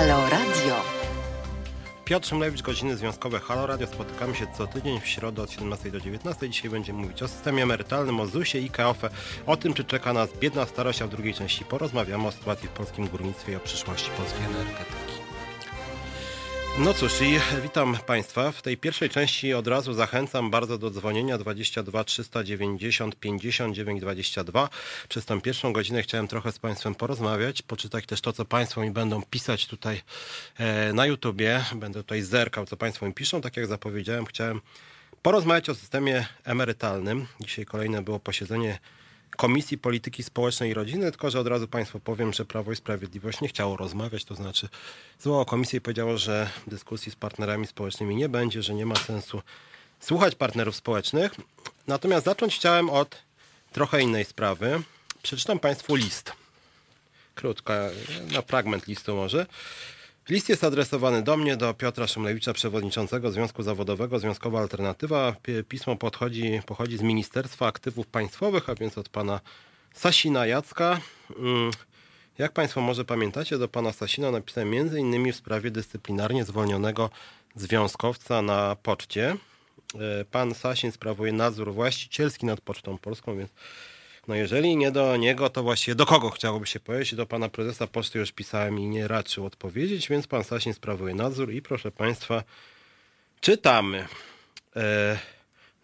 Halo Radio. Piotr Szymlewicz, godziny związkowe Halo Radio. Spotykamy się co tydzień w środę od 17 do 19. Dzisiaj będziemy mówić o systemie emerytalnym, o ZUS-ie i KOFE, o tym, czy czeka nas biedna starość, a w drugiej części porozmawiamy o sytuacji w polskim górnictwie i o przyszłości polskiej energetyki. No cóż, i witam Państwa. W tej pierwszej części od razu zachęcam bardzo do dzwonienia 22 390 59 22. Przez tę pierwszą godzinę chciałem trochę z Państwem porozmawiać, poczytać też to, co Państwo mi będą pisać tutaj e, na YouTubie. Będę tutaj zerkał, co Państwo mi piszą. Tak jak zapowiedziałem, chciałem porozmawiać o systemie emerytalnym. Dzisiaj kolejne było posiedzenie Komisji Polityki Społecznej i Rodziny, tylko że od razu Państwu powiem, że Prawo i Sprawiedliwość nie chciało rozmawiać, to znaczy zwołało komisję i powiedziało, że dyskusji z partnerami społecznymi nie będzie, że nie ma sensu słuchać partnerów społecznych. Natomiast zacząć chciałem od trochę innej sprawy. Przeczytam Państwu list. Krótka, na fragment listu może. List jest adresowany do mnie, do Piotra Szymlewicza, przewodniczącego Związku Zawodowego Związkowa Alternatywa. Pismo podchodzi, pochodzi z Ministerstwa Aktywów Państwowych, a więc od pana Sasina Jacka. Mm, jak Państwo może pamiętacie, do pana Sasina napisałem innymi w sprawie dyscyplinarnie zwolnionego związkowca na poczcie. E, pan Sasin sprawuje nadzór właścicielski nad Pocztą Polską, więc no jeżeli nie do niego, to właściwie do kogo chciałoby się powiedzieć? Do pana prezesa poczty już pisałem i nie raczył odpowiedzieć, więc pan Sasin sprawuje nadzór i proszę państwa, czytamy. E,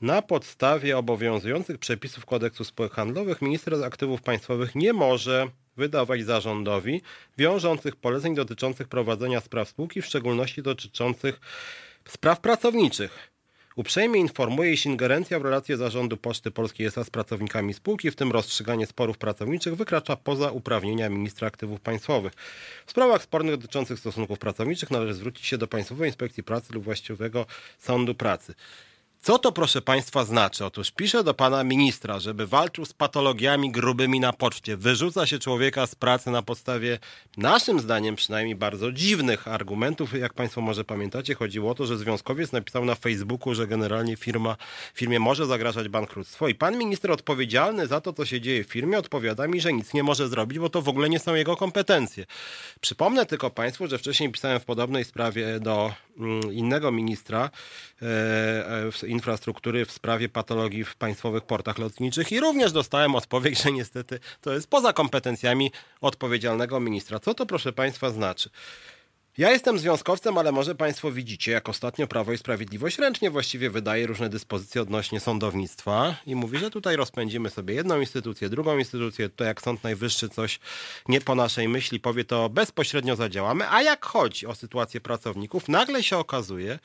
na podstawie obowiązujących przepisów kodeksu spółek handlowych minister aktywów państwowych nie może wydawać zarządowi wiążących poleceń dotyczących prowadzenia spraw spółki, w szczególności dotyczących spraw pracowniczych. Uprzejmie informuje, iż ingerencja w relacje zarządu Poczty Polskiej SA z pracownikami spółki, w tym rozstrzyganie sporów pracowniczych, wykracza poza uprawnienia ministra aktywów państwowych. W sprawach spornych dotyczących stosunków pracowniczych należy zwrócić się do Państwowej Inspekcji Pracy lub właściwego sądu pracy. Co to, proszę Państwa, znaczy? Otóż piszę do pana ministra, żeby walczył z patologiami grubymi na poczcie. Wyrzuca się człowieka z pracy na podstawie, naszym zdaniem przynajmniej, bardzo dziwnych argumentów. Jak Państwo może pamiętacie, chodziło o to, że związkowiec napisał na Facebooku, że generalnie firma, firmie może zagrażać bankructwo. I pan minister odpowiedzialny za to, co się dzieje w firmie, odpowiada mi, że nic nie może zrobić, bo to w ogóle nie są jego kompetencje. Przypomnę tylko Państwu, że wcześniej pisałem w podobnej sprawie do mm, innego ministra, e, e, infrastruktury w sprawie patologii w państwowych portach lotniczych i również dostałem odpowiedź, że niestety to jest poza kompetencjami odpowiedzialnego ministra. Co to proszę Państwa znaczy? Ja jestem związkowcem, ale może Państwo widzicie, jak ostatnio Prawo i Sprawiedliwość ręcznie właściwie wydaje różne dyspozycje odnośnie sądownictwa i mówi, że tutaj rozpędzimy sobie jedną instytucję, drugą instytucję, to jak Sąd Najwyższy coś nie po naszej myśli powie, to bezpośrednio zadziałamy, a jak chodzi o sytuację pracowników, nagle się okazuje,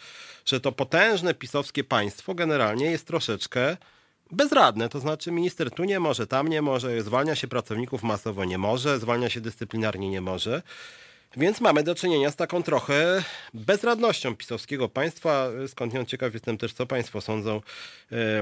że to potężne pisowskie państwo generalnie jest troszeczkę bezradne, to znaczy minister tu nie może, tam nie może, zwalnia się pracowników masowo nie może, zwalnia się dyscyplinarnie nie może. Więc mamy do czynienia z taką trochę bezradnością pisowskiego państwa. Skądinąd ciekaw jestem też, co państwo sądzą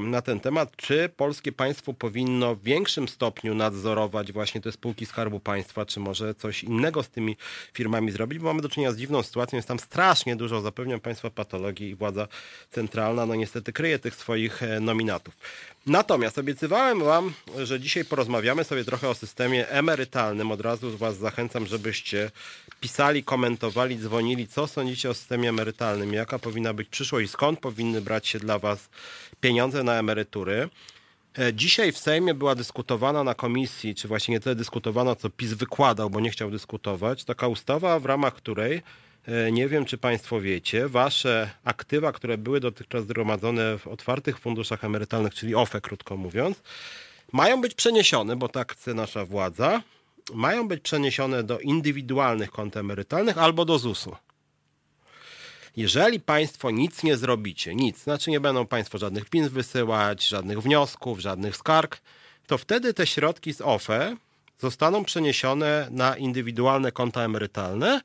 na ten temat. Czy polskie państwo powinno w większym stopniu nadzorować właśnie te spółki Skarbu Państwa, czy może coś innego z tymi firmami zrobić? Bo mamy do czynienia z dziwną sytuacją. Jest tam strasznie dużo, zapewniam państwa, patologii i władza centralna, no niestety kryje tych swoich e, nominatów. Natomiast obiecywałem Wam, że dzisiaj porozmawiamy sobie trochę o systemie emerytalnym. Od razu Was zachęcam, żebyście pisali, komentowali, dzwonili, co sądzicie o systemie emerytalnym, jaka powinna być przyszłość, skąd powinny brać się dla Was pieniądze na emerytury. E, dzisiaj w Sejmie była dyskutowana na komisji, czy właśnie nie tyle dyskutowano, co PiS wykładał, bo nie chciał dyskutować, taka ustawa, w ramach której E, nie wiem, czy Państwo wiecie, Wasze aktywa, które były dotychczas zgromadzone w otwartych funduszach emerytalnych, czyli OFE, krótko mówiąc, mają być przeniesione, bo tak chce nasza władza, mają być przeniesione do indywidualnych kont emerytalnych albo do ZUS-u. Jeżeli Państwo nic nie zrobicie, nic, znaczy nie będą Państwo żadnych PIN wysyłać, żadnych wniosków, żadnych skarg, to wtedy te środki z OFE zostaną przeniesione na indywidualne konta emerytalne,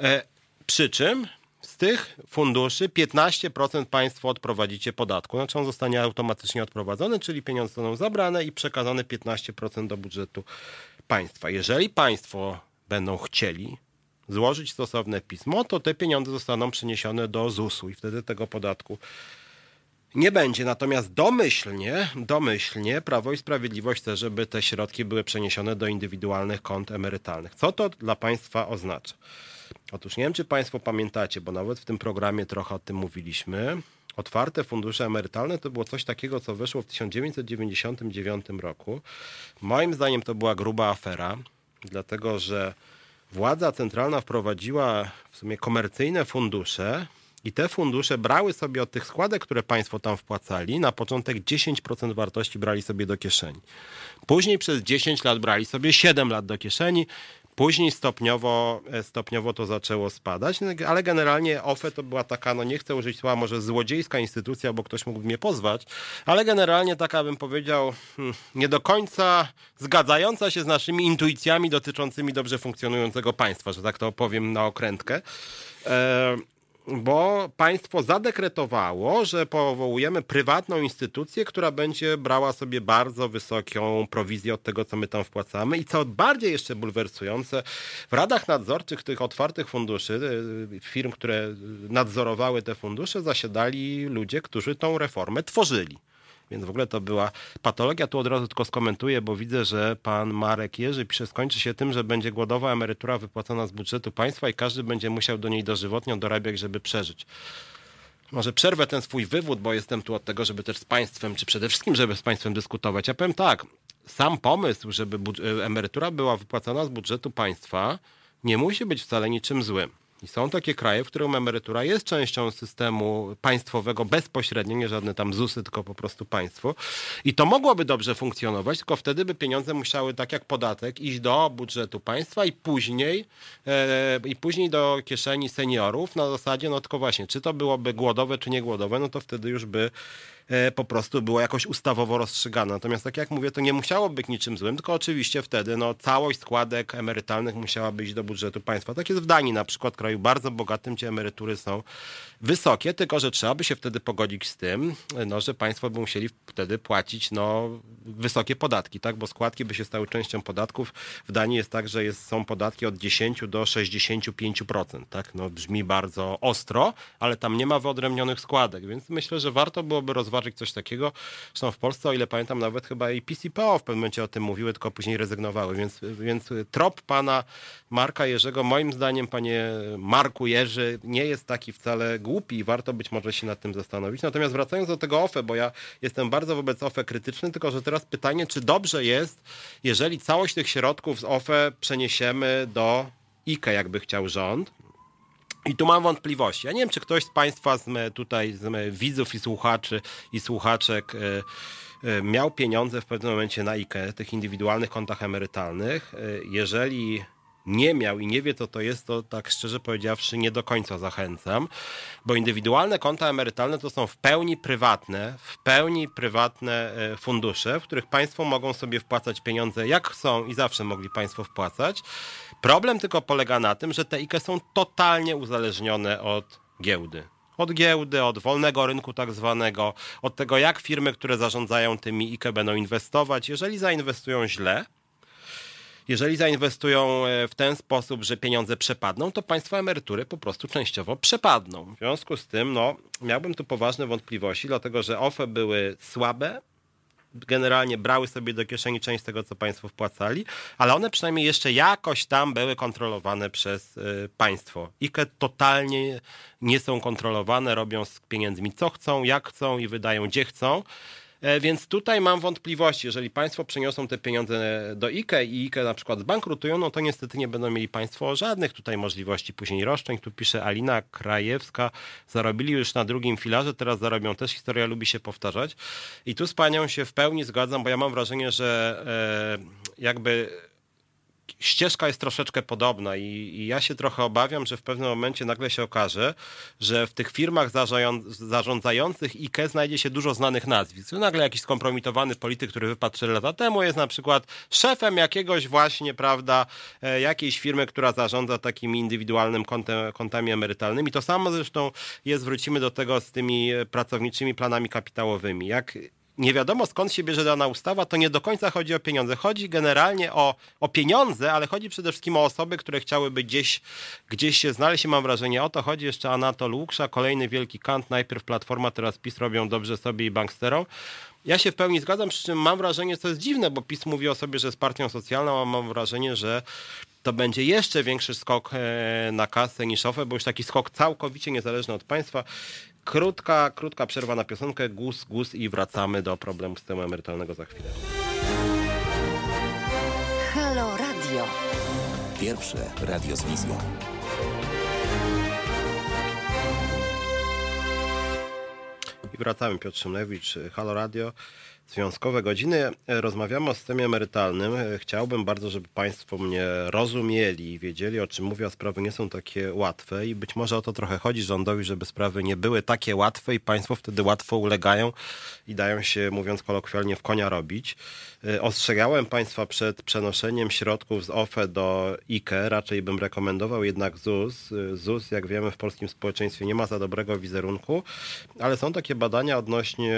e, przy czym z tych funduszy 15% państwo odprowadzicie podatku. Znaczy on zostanie automatycznie odprowadzony, czyli pieniądze zostaną zabrane i przekazane 15% do budżetu państwa. Jeżeli państwo będą chcieli złożyć stosowne pismo, to te pieniądze zostaną przeniesione do ZUS-u i wtedy tego podatku nie będzie. Natomiast domyślnie, domyślnie Prawo i Sprawiedliwość chce, żeby te środki były przeniesione do indywidualnych kont emerytalnych. Co to dla państwa oznacza? Otóż nie wiem, czy Państwo pamiętacie, bo nawet w tym programie trochę o tym mówiliśmy. Otwarte fundusze emerytalne to było coś takiego, co wyszło w 1999 roku. Moim zdaniem to była gruba afera, dlatego że władza centralna wprowadziła w sumie komercyjne fundusze i te fundusze brały sobie od tych składek, które państwo tam wpłacali, na początek 10% wartości brali sobie do kieszeni. Później przez 10 lat brali sobie 7 lat do kieszeni. Później stopniowo, e, stopniowo to zaczęło spadać, no, ale generalnie OFE to była taka, no nie chcę użyć słowa może złodziejska instytucja, bo ktoś mógłby mnie pozwać, ale generalnie taka bym powiedział hmm, nie do końca zgadzająca się z naszymi intuicjami dotyczącymi dobrze funkcjonującego państwa, że tak to opowiem na okrętkę. Bo państwo zadekretowało, że powołujemy prywatną instytucję, która będzie brała sobie bardzo wysoką prowizję od tego, co my tam wpłacamy. I co bardziej jeszcze bulwersujące, w radach nadzorczych tych otwartych funduszy, y, firm, które nadzorowały te fundusze, zasiadali ludzie, którzy tą reformę tworzyli. Więc w ogóle to była patologia. Tu od razu tylko skomentuję, bo widzę, że pan Marek Jerzy pisze, skończy się tym, że będzie głodowa emerytura wypłacona z budżetu państwa i każdy będzie musiał do niej dożywotnio dorabiać, żeby przeżyć. Może przerwę ten swój wywód, bo jestem tu od tego, żeby też z państwem, czy przede wszystkim, żeby z państwem dyskutować. Ja powiem tak, sam pomysł, żeby emerytura była wypłacana z budżetu państwa, nie musi być wcale niczym złym. I są takie kraje, w których emerytura jest częścią systemu państwowego bezpośrednio, nie żadne tam ZUSy, tylko po prostu państwo. I to mogłoby dobrze funkcjonować, tylko wtedy by pieniądze musiały, tak jak podatek, iść do budżetu państwa i później, e, i później do kieszeni seniorów na zasadzie, no tylko właśnie, czy to byłoby głodowe, czy nie głodowe, no to wtedy już by po prostu było jakoś ustawowo rozstrzygane. Natomiast tak jak mówię, to nie musiało być niczym złym, tylko oczywiście wtedy no, całość składek emerytalnych musiała być do budżetu państwa. Tak jest w Danii na przykład, kraju bardzo bogatym, gdzie emerytury są wysokie, tylko że trzeba by się wtedy pogodzić z tym, no, że państwo by musieli wtedy płacić no, wysokie podatki, tak? bo składki by się stały częścią podatków. W Danii jest tak, że jest, są podatki od 10 do 65%. Tak? No, brzmi bardzo ostro, ale tam nie ma wyodrębnionych składek, więc myślę, że warto byłoby rozważyć coś takiego. Zresztą w Polsce, o ile pamiętam, nawet chyba i PCPO w pewnym momencie o tym mówiły, tylko później rezygnowały, więc, więc trop pana Marka Jerzego, moim zdaniem, panie Marku Jerzy, nie jest taki wcale głupi i warto być może się nad tym zastanowić. Natomiast wracając do tego OFE, bo ja jestem bardzo wobec OFE krytyczny, tylko że teraz pytanie, czy dobrze jest, jeżeli całość tych środków z OFE przeniesiemy do IKE, jakby chciał rząd, i tu mam wątpliwości. Ja nie wiem, czy ktoś z Państwa, z tutaj z widzów i słuchaczy i słuchaczek e, e, miał pieniądze w pewnym momencie na IKE, tych indywidualnych kontach emerytalnych. E, jeżeli nie miał i nie wie, co to jest, to tak szczerze powiedziawszy nie do końca zachęcam, bo indywidualne konta emerytalne to są w pełni prywatne, w pełni prywatne e, fundusze, w których państwo mogą sobie wpłacać pieniądze jak chcą i zawsze mogli państwo wpłacać. Problem tylko polega na tym, że te IKE są totalnie uzależnione od giełdy od giełdy, od wolnego rynku tak zwanego, od tego jak firmy, które zarządzają tymi IKE będą inwestować. Jeżeli zainwestują źle, jeżeli zainwestują e, w ten sposób, że pieniądze przepadną, to państwa emerytury po prostu częściowo przepadną. W związku z tym no, miałbym tu poważne wątpliwości, dlatego że OFE były słabe, generalnie brały sobie do kieszeni część tego, co państwo wpłacali, ale one przynajmniej jeszcze jakoś tam były kontrolowane przez y, państwo. IKE totalnie nie są kontrolowane, robią z pieniędzmi co chcą, jak chcą i wydają gdzie chcą. E, więc tutaj mam wątpliwości. Jeżeli państwo przeniosą te pieniądze do IKE i IKE na przykład zbankrutują, no to niestety nie będą mieli państwo żadnych tutaj możliwości później roszczeń. Tu pisze Alina Krajewska, zarobili już na drugim filarze, teraz zarobią też. Historia lubi się powtarzać. I tu z panią się w pełni zgadzam, bo ja mam wrażenie, że e, jakby ścieżka jest troszeczkę podobna i, i, ja się trochę obawiam, że w pewnym momencie nagle się okaże, że w tych firmach zarządzających IKE znajdzie się dużo znanych nazwisk. Nagle jakiś skompromitowany polityk, który wypadł 4 lata temu, jest na przykład szefem jakiegoś właśnie, prawda, e, jakiejś firmy, która zarządza takimi indywidualnymi kontami emerytalnymi. To samo zresztą jest, wrócimy do tego z tymi pracowniczymi planami kapitałowymi. Jak nie wiadomo skąd się bierze dana ustawa, to nie do końca chodzi o pieniądze. Chodzi generalnie o, o pieniądze, ale chodzi przede wszystkim o osoby, które chciałyby gdzieś, gdzieś się znaleźć i mam wrażenie, o to chodzi jeszcze Anatol Łuksza, kolejny wielki kant, najpierw Platforma, teraz PiS robią dobrze sobie i banksterom. Ja się w pełni zgadzam, przy czym mam wrażenie, co jest dziwne, bo PiS mówi o sobie, że jest partią socjalną, a mam wrażenie, że to będzie jeszcze większy skok na kasę niż OFE, bo już taki skok całkowicie niezależny od państwa. Krótka, krótka przerwa na piosenkę, gus, gus i wracamy do problemu systemu emerytalnego za chwilę. Halo Radio. Pierwsze radio z wizją. I wracamy, Piotr Szymlewicz, Halo Radio. Związkowe godziny. Rozmawiamy o systemie emerytalnym. Chciałbym bardzo, żeby Państwo mnie rozumieli i wiedzieli, o czym mówię, a sprawy nie są takie łatwe i być może o to trochę chodzi rządowi, żeby sprawy nie były takie łatwe i Państwo wtedy łatwo ulegają i dają się, mówiąc kolokwialnie, w konia robić. Ostrzegałem Państwa przed przenoszeniem środków z OFE do IKE. Raczej bym rekomendował jednak ZUS. ZUS, jak wiemy, w polskim społeczeństwie nie ma za dobrego wizerunku, ale są takie badania odnośnie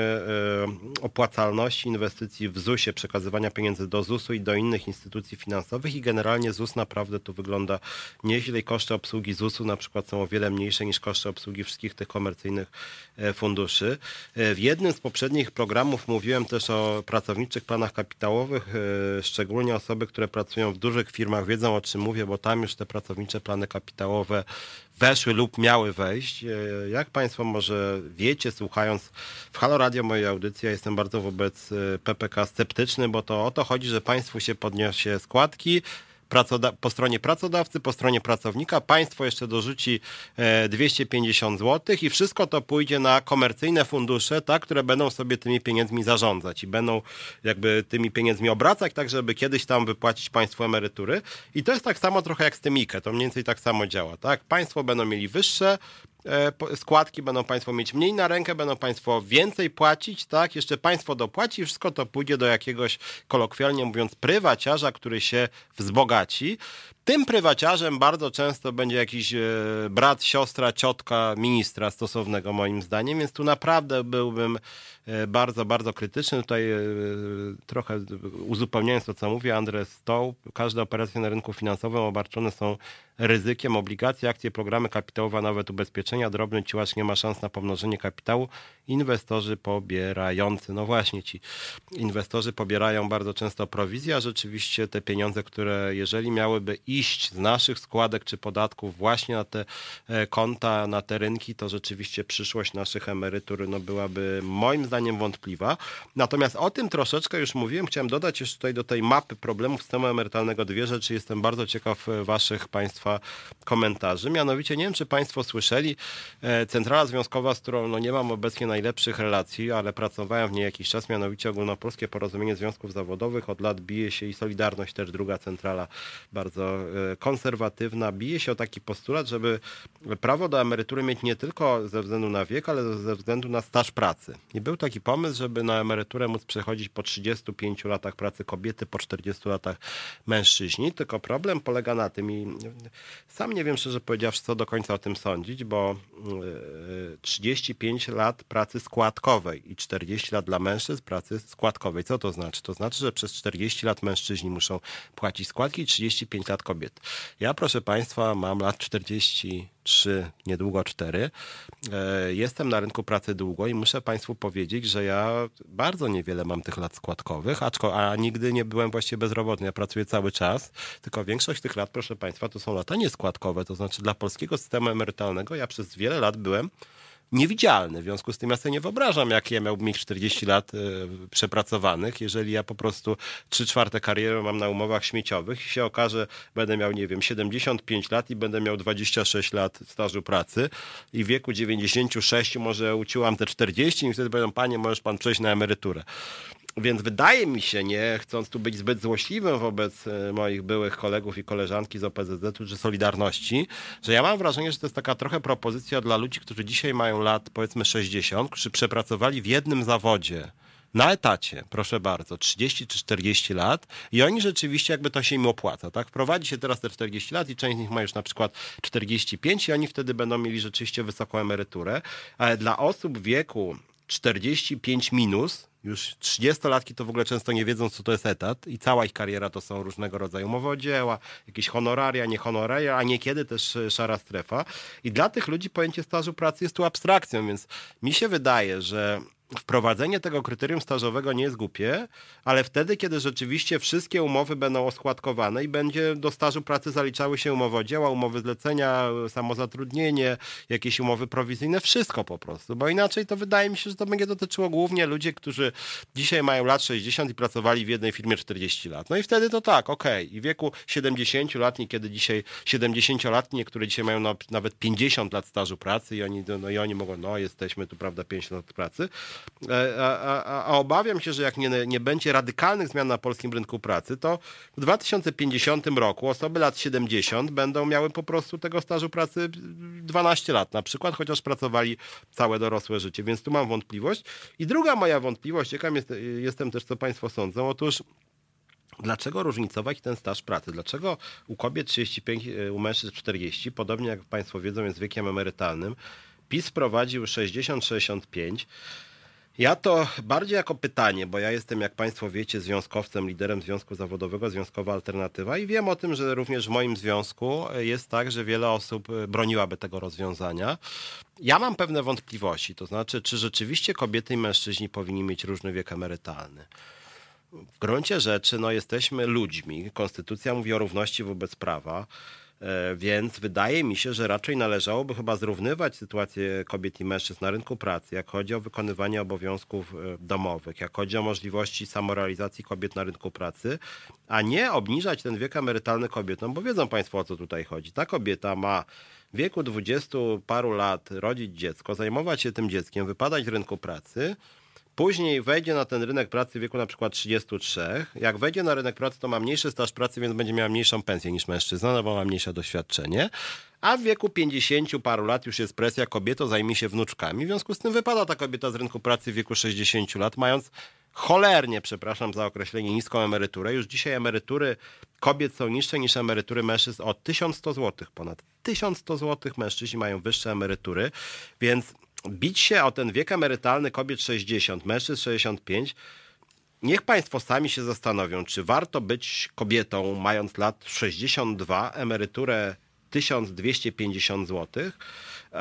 opłacalności inwestycji w ZUS-ie, przekazywania pieniędzy do ZUS-u i do innych instytucji finansowych i generalnie ZUS naprawdę tu wygląda nieźle i koszty obsługi ZUS-u na przykład są o wiele mniejsze niż koszty obsługi wszystkich tych komercyjnych funduszy. W jednym z poprzednich programów mówiłem też o pracowniczych planach kapitałowych, szczególnie osoby, które pracują w dużych firmach wiedzą o czym mówię, bo tam już te pracownicze plany kapitałowe weszły lub miały wejść. Jak Państwo może wiecie, słuchając w Halo Radio mojej audycji, ja jestem bardzo wobec PPK sceptyczny, bo to o to chodzi, że Państwu się podniesie składki, po stronie pracodawcy, po stronie pracownika. Państwo jeszcze dorzuci 250 zł i wszystko to pójdzie na komercyjne fundusze, tak, które będą sobie tymi pieniędzmi zarządzać i będą jakby tymi pieniędzmi obracać, tak żeby kiedyś tam wypłacić państwu emerytury. I to jest tak samo trochę jak z tym IKE, to mniej więcej tak samo działa, tak? Państwo będą mieli wyższe składki, będą Państwo mieć mniej na rękę, będą Państwo więcej płacić, tak? Jeszcze Państwo dopłaci, wszystko to pójdzie do jakiegoś, kolokwialnie mówiąc, prywaciarza, który się wzbogaci. Tym prywaciarzem bardzo często będzie jakiś brat, siostra, ciotka ministra stosownego moim zdaniem, więc tu naprawdę byłbym bardzo, bardzo krytyczny. Tutaj trochę uzupełniając to, co mówi Andrzej Stoł, każde operacje na rynku finansowym obarczone są ryzykiem. Obligacje, akcje, programy kapitałowe, nawet ubezpieczenia. Drobny ciłacz nie ma szans na pomnożenie kapitału. Inwestorzy pobierający, no właśnie ci inwestorzy pobierają bardzo często prowizję, a rzeczywiście te pieniądze, które jeżeli miałyby iść z naszych składek czy podatków właśnie na te konta, na te rynki, to rzeczywiście przyszłość naszych emerytur no byłaby moim zdaniem wątpliwa. Natomiast o tym troszeczkę już mówiłem. Chciałem dodać jeszcze tutaj do tej mapy problemów systemu emerytalnego dwie rzeczy. Jestem bardzo ciekaw waszych państwa komentarzy. Mianowicie nie wiem, czy państwo słyszeli, centrala związkowa, z którą no nie mam obecnie najlepszych relacji, ale pracowałem w niej jakiś czas, mianowicie Ogólnopolskie Porozumienie Związków Zawodowych. Od lat bije się i Solidarność, też druga centrala bardzo konserwatywna, bije się o taki postulat, żeby prawo do emerytury mieć nie tylko ze względu na wiek, ale ze względu na staż pracy. I był taki pomysł, żeby na emeryturę móc przechodzić po 35 latach pracy kobiety, po 40 latach mężczyźni. Tylko problem polega na tym i sam nie wiem szczerze powiedziawszy, co do końca o tym sądzić, bo 35 lat pracy składkowej i 40 lat dla mężczyzn pracy składkowej. Co to znaczy? To znaczy, że przez 40 lat mężczyźni muszą płacić składki i 35 lat kobiet. Ja, proszę Państwa, mam lat 43, niedługo 4. Jestem na rynku pracy długo i muszę Państwu powiedzieć, że ja bardzo niewiele mam tych lat składkowych, a nigdy nie byłem właściwie bezrobotny. Ja pracuję cały czas, tylko większość tych lat, proszę Państwa, to są lata nieskładkowe. To znaczy dla polskiego systemu emerytalnego ja przez wiele lat byłem niewidzialny. W związku z tym ja sobie nie wyobrażam, jak ja miałbym mieć 40 lat y, przepracowanych, jeżeli ja po prostu 3 czwarte kariery mam na umowach śmieciowych i się okaże, będę miał, nie wiem, 75 lat i będę miał 26 lat stażu pracy i w wieku 96 może uciłam te 40 i wtedy powiedzą, panie, możesz pan przejść na emeryturę. Więc wydaje mi się, nie chcąc tu być zbyt złośliwym wobec moich byłych kolegów i koleżanki z OPZZ-u czy Solidarności, że ja mam wrażenie, że to jest taka trochę propozycja dla ludzi, którzy dzisiaj mają lat powiedzmy 60, którzy przepracowali w jednym zawodzie na etacie, proszę bardzo, 30 czy 40 lat i oni rzeczywiście jakby to się im opłaca, tak? Wprowadzi się teraz te 40 lat i część z nich ma już na przykład 45 i oni wtedy będą mieli rzeczywiście wysoką emeryturę, ale dla osób w wieku 45 minus, już 30-latki to w ogóle często nie wiedzą, co to jest etat i cała ich kariera to są różnego rodzaju umowy o dzieła, jakieś honoraria, nie honoraria, a niekiedy też szara strefa. I dla tych ludzi pojęcie stażu pracy jest tu abstrakcją, więc mi się wydaje, że wprowadzenie tego kryterium stażowego nie jest głupie, ale wtedy, kiedy rzeczywiście wszystkie umowy będą oskładkowane i będzie do stażu pracy zaliczały się umowy o dzieła, umowy zlecenia, samozatrudnienie, jakieś umowy prowizyjne, wszystko po prostu, bo inaczej to wydaje mi się, że to będzie dotyczyło głównie ludzi, którzy dzisiaj mają lat 60 i pracowali w jednej firmie 40 lat. No i wtedy to tak, okej. Okay. I w wieku 70 lat, niekiedy dzisiaj 70-latni, niektóre dzisiaj mają nawet 50 lat stażu pracy i oni, no, i oni mogą, no jesteśmy tu, prawda, 50 lat pracy, a, a, obawiam się, że jak nie, nie będzie radykalnych zmian na polskim rynku pracy, to w 2050 roku osoby lat 70 będą miały po prostu tego stażu pracy 12 lat na przykład, chociaż pracowali całe dorosłe życie, więc tu mam wątpliwość. I druga moja wątpliwość, ciekaw jest, jestem też, co Państwo sądzą, otóż Dlaczego różnicować ten staż pracy? Dlaczego u kobiet 35, u mężczyzn 40, podobnie jak Państwo wiedzą, jest wiekiem emerytalnym, PiS wprowadził 60-65, ja to bardziej jako pytanie, bo ja jestem, jak Państwo wiecie, związkowcem, liderem Związku Zawodowego, Związkowa Alternatywa i wiem o tym, że również w moim związku jest tak, że wiele osób broniłaby tego rozwiązania. Ja mam pewne wątpliwości, to znaczy, czy rzeczywiście kobiety i mężczyźni powinni mieć różny wiek emerytalny. W gruncie rzeczy no, jesteśmy ludźmi. Konstytucja mówi o równości wobec prawa. E, więc wydaje mi się, że raczej należałoby chyba zrównywać sytuację kobiet i mężczyzn na rynku pracy, jak chodzi o wykonywanie obowiązków e, domowych, jak chodzi o możliwości samorealizacji kobiet na rynku pracy, a nie obniżać ten wiek emerytalny kobietom, bo wiedzą Państwo o co tutaj chodzi. Ta kobieta ma w wieku dwudziestu paru lat rodzić dziecko, zajmować się tym dzieckiem, wypadać z rynku pracy Później wejdzie na ten rynek pracy w wieku na przykład 33. Jak wejdzie na rynek pracy, to ma mniejszy staż pracy, więc będzie miała mniejszą pensję niż mężczyzna, no bo ma mniejsze doświadczenie. A w wieku 50 paru lat już jest presja, kobieto zajmie się wnuczkami. W związku z tym wypada ta kobieta z rynku pracy w wieku 60 lat, mając cholernie, przepraszam za określenie, niską emeryturę. Już dzisiaj emerytury kobiet są niższe niż emerytury mężczyzn o 1100 zł ponad. 1100 zł mężczyźni mają wyższe emerytury, więc bić się o ten wiek emerytalny kobiet 60, mężczyzn 65, niech Państwo sami się zastanowią, czy warto być kobietą mając lat 62, emeryturę 1250 zł yy,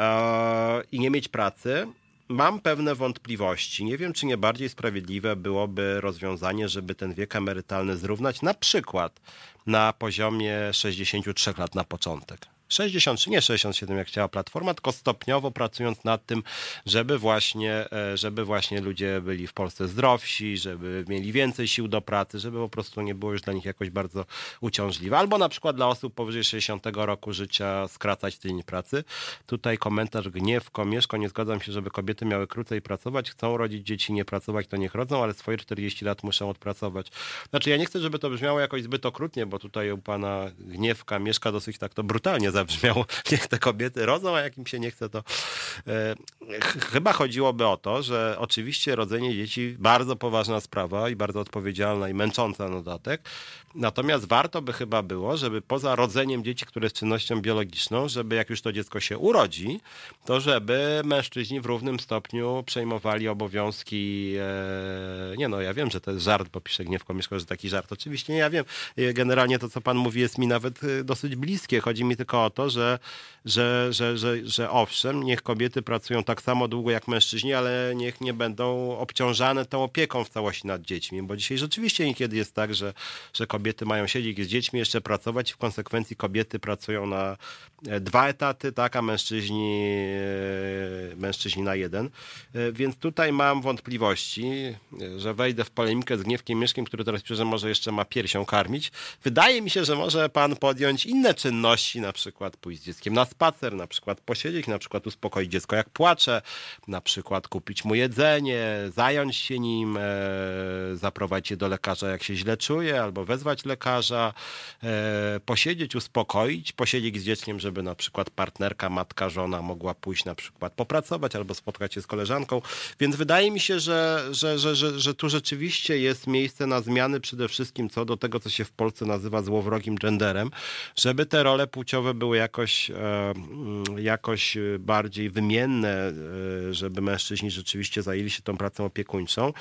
i nie mieć pracy. Mam pewne wątpliwości. Nie wiem, czy nie bardziej sprawiedliwe byłoby rozwiązanie, żeby ten wiek emerytalny zrównać na przykład na poziomie 63 lat na początek. 63, nie 67 jak chciała Platforma, tylko stopniowo pracując nad tym, żeby właśnie, e, żeby właśnie ludzie byli w Polsce zdrowsi, żeby mieli więcej sił do pracy, żeby po prostu nie było już dla nich jakoś bardzo uciążliwe. Albo na przykład dla osób powyżej 60 roku życia skracać tydzień pracy. Tutaj komentarz gniew, komieszko, nie zgadzam się, żeby kobiety miały krócej pracować, chcą rodzić dzieci, nie pracować, to niech rodzą, ale swoje 40 lat muszą odpracować. Znaczy ja nie chcę, żeby to brzmiało jakoś zbyt okrutnie, bo tutaj u pana Gniewka mieszka dosyć tak to brutalnie zabrzmiało, niech te kobiety rodzą, a jak im się nie chce, to e, chyba chodziłoby o to, że oczywiście rodzenie dzieci bardzo poważna sprawa i bardzo odpowiedzialna i męcząca na dodatek. Natomiast warto by chyba było, żeby poza rodzeniem dzieci, które jest czynnością biologiczną, żeby jak już to dziecko się urodzi, to żeby mężczyźni w równym stopniu przejmowali obowiązki. E, nie no, ja wiem, że to jest żart, bo pisze Gniewko Mieszko, że taki żart. Oczywiście nie, ja wiem. Generalnie to, co pan mówi, jest mi nawet e, dosyć bliskie. Chodzi mi tylko o to, że, że, że, że, że owszem, niech kobiety pracują tak samo długo jak mężczyźni, ale niech nie będą obciążane tą opieką w całości nad dziećmi, bo dzisiaj rzeczywiście niekiedy jest tak, że, że kobiety mają siedzieć z dziećmi, jeszcze pracować i w konsekwencji kobiety pracują na e, dwa etaty, tak, a mężczyźni, e, mężczyźni na jeden. E, więc tutaj mam wątpliwości, że wejdę w polemikę z Gniewkiem Mieszkiem, który teraz pisze, że może jeszcze ma piersią karmić. Wydaje mi się, że może pan podjąć inne czynności, na przykład pójść z dzieckiem na spacer, na przykład posiedzieć, na przykład uspokoić dziecko jak płacze, na przykład kupić mu jedzenie, zająć się nim, e, zaprowadzić je do lekarza jak się źle czuje, albo wezwać lekarza, e, posiedzieć, uspokoić, posiedzieć z dzieckiem, żeby na przykład partnerka, matka, żona mogła pójść na przykład popracować albo spotkać się z koleżanką. Więc wydaje mi się, że, że, że, że, że tu rzeczywiście jest miejsce na zmiany przede wszystkim co do tego, co się w Polsce nazywa złowrogim genderem, żeby te role płciowe były były jakoś, e, jakoś bardziej wymienne, żeby mężczyźni rzeczywiście zajęli się tą pracą opiekuńczą.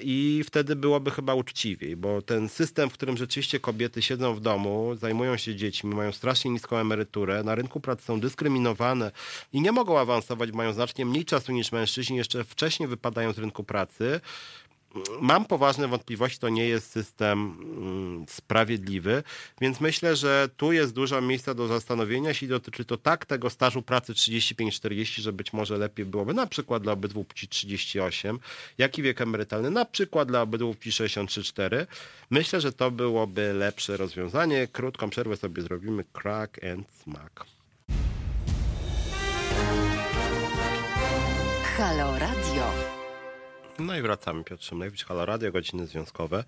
I wtedy byłoby chyba uczciwiej, bo ten system, w którym rzeczywiście kobiety siedzą w domu, zajmują się dziećmi, mają strasznie niską emeryturę, na rynku pracy są dyskryminowane i nie mogą awansować, mają znacznie mniej czasu niż mężczyźni, jeszcze wcześniej wypadają z rynku pracy, mam poważne wątpliwości, to nie jest system mm, sprawiedliwy, więc myślę, że tu jest dużo miejsca do zastanowienia, jeśli dotyczy to tak tego stażu pracy 35-40, że być może lepiej byłoby na przykład dla obydwu płci 38, jak i wiek emerytalny na przykład dla obydwu płci 63-4. Myślę, że to byłoby lepsze rozwiązanie. Krótką przerwę sobie zrobimy. Crack and smack. Halo Radio. No i wracamy. Piotr Szymlewicz, Halo Radio, godziny związkowe.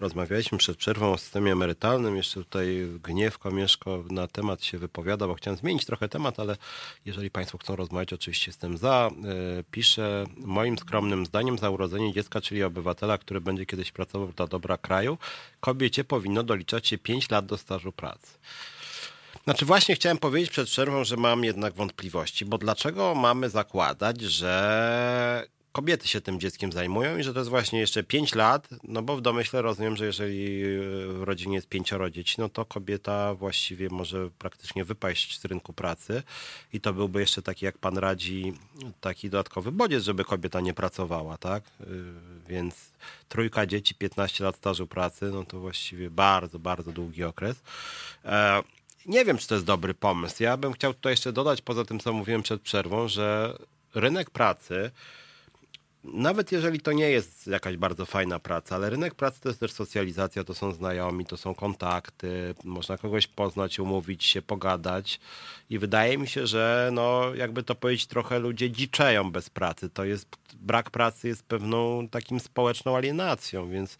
Rozmawialiśmy przed przerwą o systemie emerytalnym. Jeszcze tutaj Gniew Komieszko na temat się wypowiada, bo chciałem zmienić trochę temat, ale jeżeli Państwo chcą rozmawiać, oczywiście jestem za. E, piszę moim skromnym zdaniem za urodzenie dziecka, czyli obywatela, który będzie kiedyś pracował dla dobra kraju, kobiecie powinno doliczać się 5 lat do stażu pracy. Znaczy właśnie chciałem powiedzieć przed przerwą, że mam jednak wątpliwości, bo dlaczego mamy zakładać, że kobiety się tym dzieckiem zajmują i że to jest właśnie jeszcze 5 lat, no bo w domyśle rozumiem, że jeżeli w rodzinie jest pięcioro dzieci, no to kobieta właściwie może praktycznie wypaść z rynku pracy i to byłby jeszcze taki, jak pan radzi, taki dodatkowy bodziec, żeby kobieta nie pracowała, tak? Y, więc trójka dzieci, 15 lat stażu pracy, no to właściwie bardzo, bardzo długi okres. E, nie wiem, czy to jest dobry pomysł. Ja bym chciał tutaj jeszcze dodać, poza tym, co mówiłem przed przerwą, że rynek pracy nawet jeżeli to nie jest jakaś bardzo fajna praca, ale rynek pracy to jest też socjalizacja, to są znajomi, to są kontakty, można kogoś poznać, umówić się, pogadać i wydaje mi się, że no, jakby to powiedzieć, trochę ludzie dziczeją bez pracy. To jest, brak pracy jest pewną takim społeczną alienacją, więc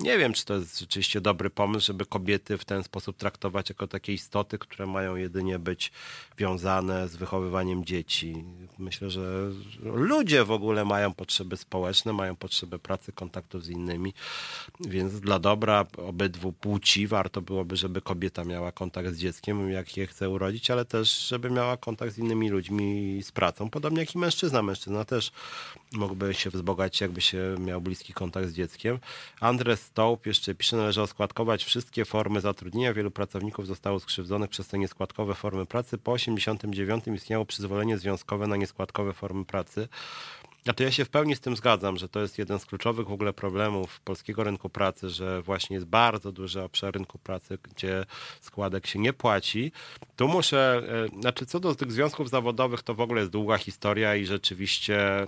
nie wiem, czy to jest rzeczywiście dobry pomysł, żeby kobiety w ten sposób traktować jako takie istoty, które mają jedynie być wiązane z wychowywaniem dzieci. Myślę, że ludzie w ogóle mają potrzeby społeczne, mają potrzebę pracy, kontaktu z innymi, więc dla dobra obydwu płci warto byłoby, żeby kobieta miała kontakt z dzieckiem, jak je chce urodzić, ale też, żeby miała kontakt z innymi ludźmi z pracą, podobnie jak i mężczyzna. Mężczyzna też mógłby się wzbogacić, jakby się miał bliski kontakt z dzieckiem. Andres Stołp jeszcze pisze, należy oskładkować wszystkie formy zatrudnienia. Wielu pracowników zostało skrzywdzonych przez te nieskładkowe formy pracy. Po 89 istniało przyzwolenie związkowe na nieskładkowe formy pracy. A to ja się w pełni z tym zgadzam, że to jest jeden z kluczowych w ogóle problemów polskiego rynku pracy, że właśnie jest bardzo duży obszar rynku pracy, gdzie składek się nie płaci. Tu muszę, e, znaczy co do tych związków zawodowych, to w ogóle jest długa historia i rzeczywiście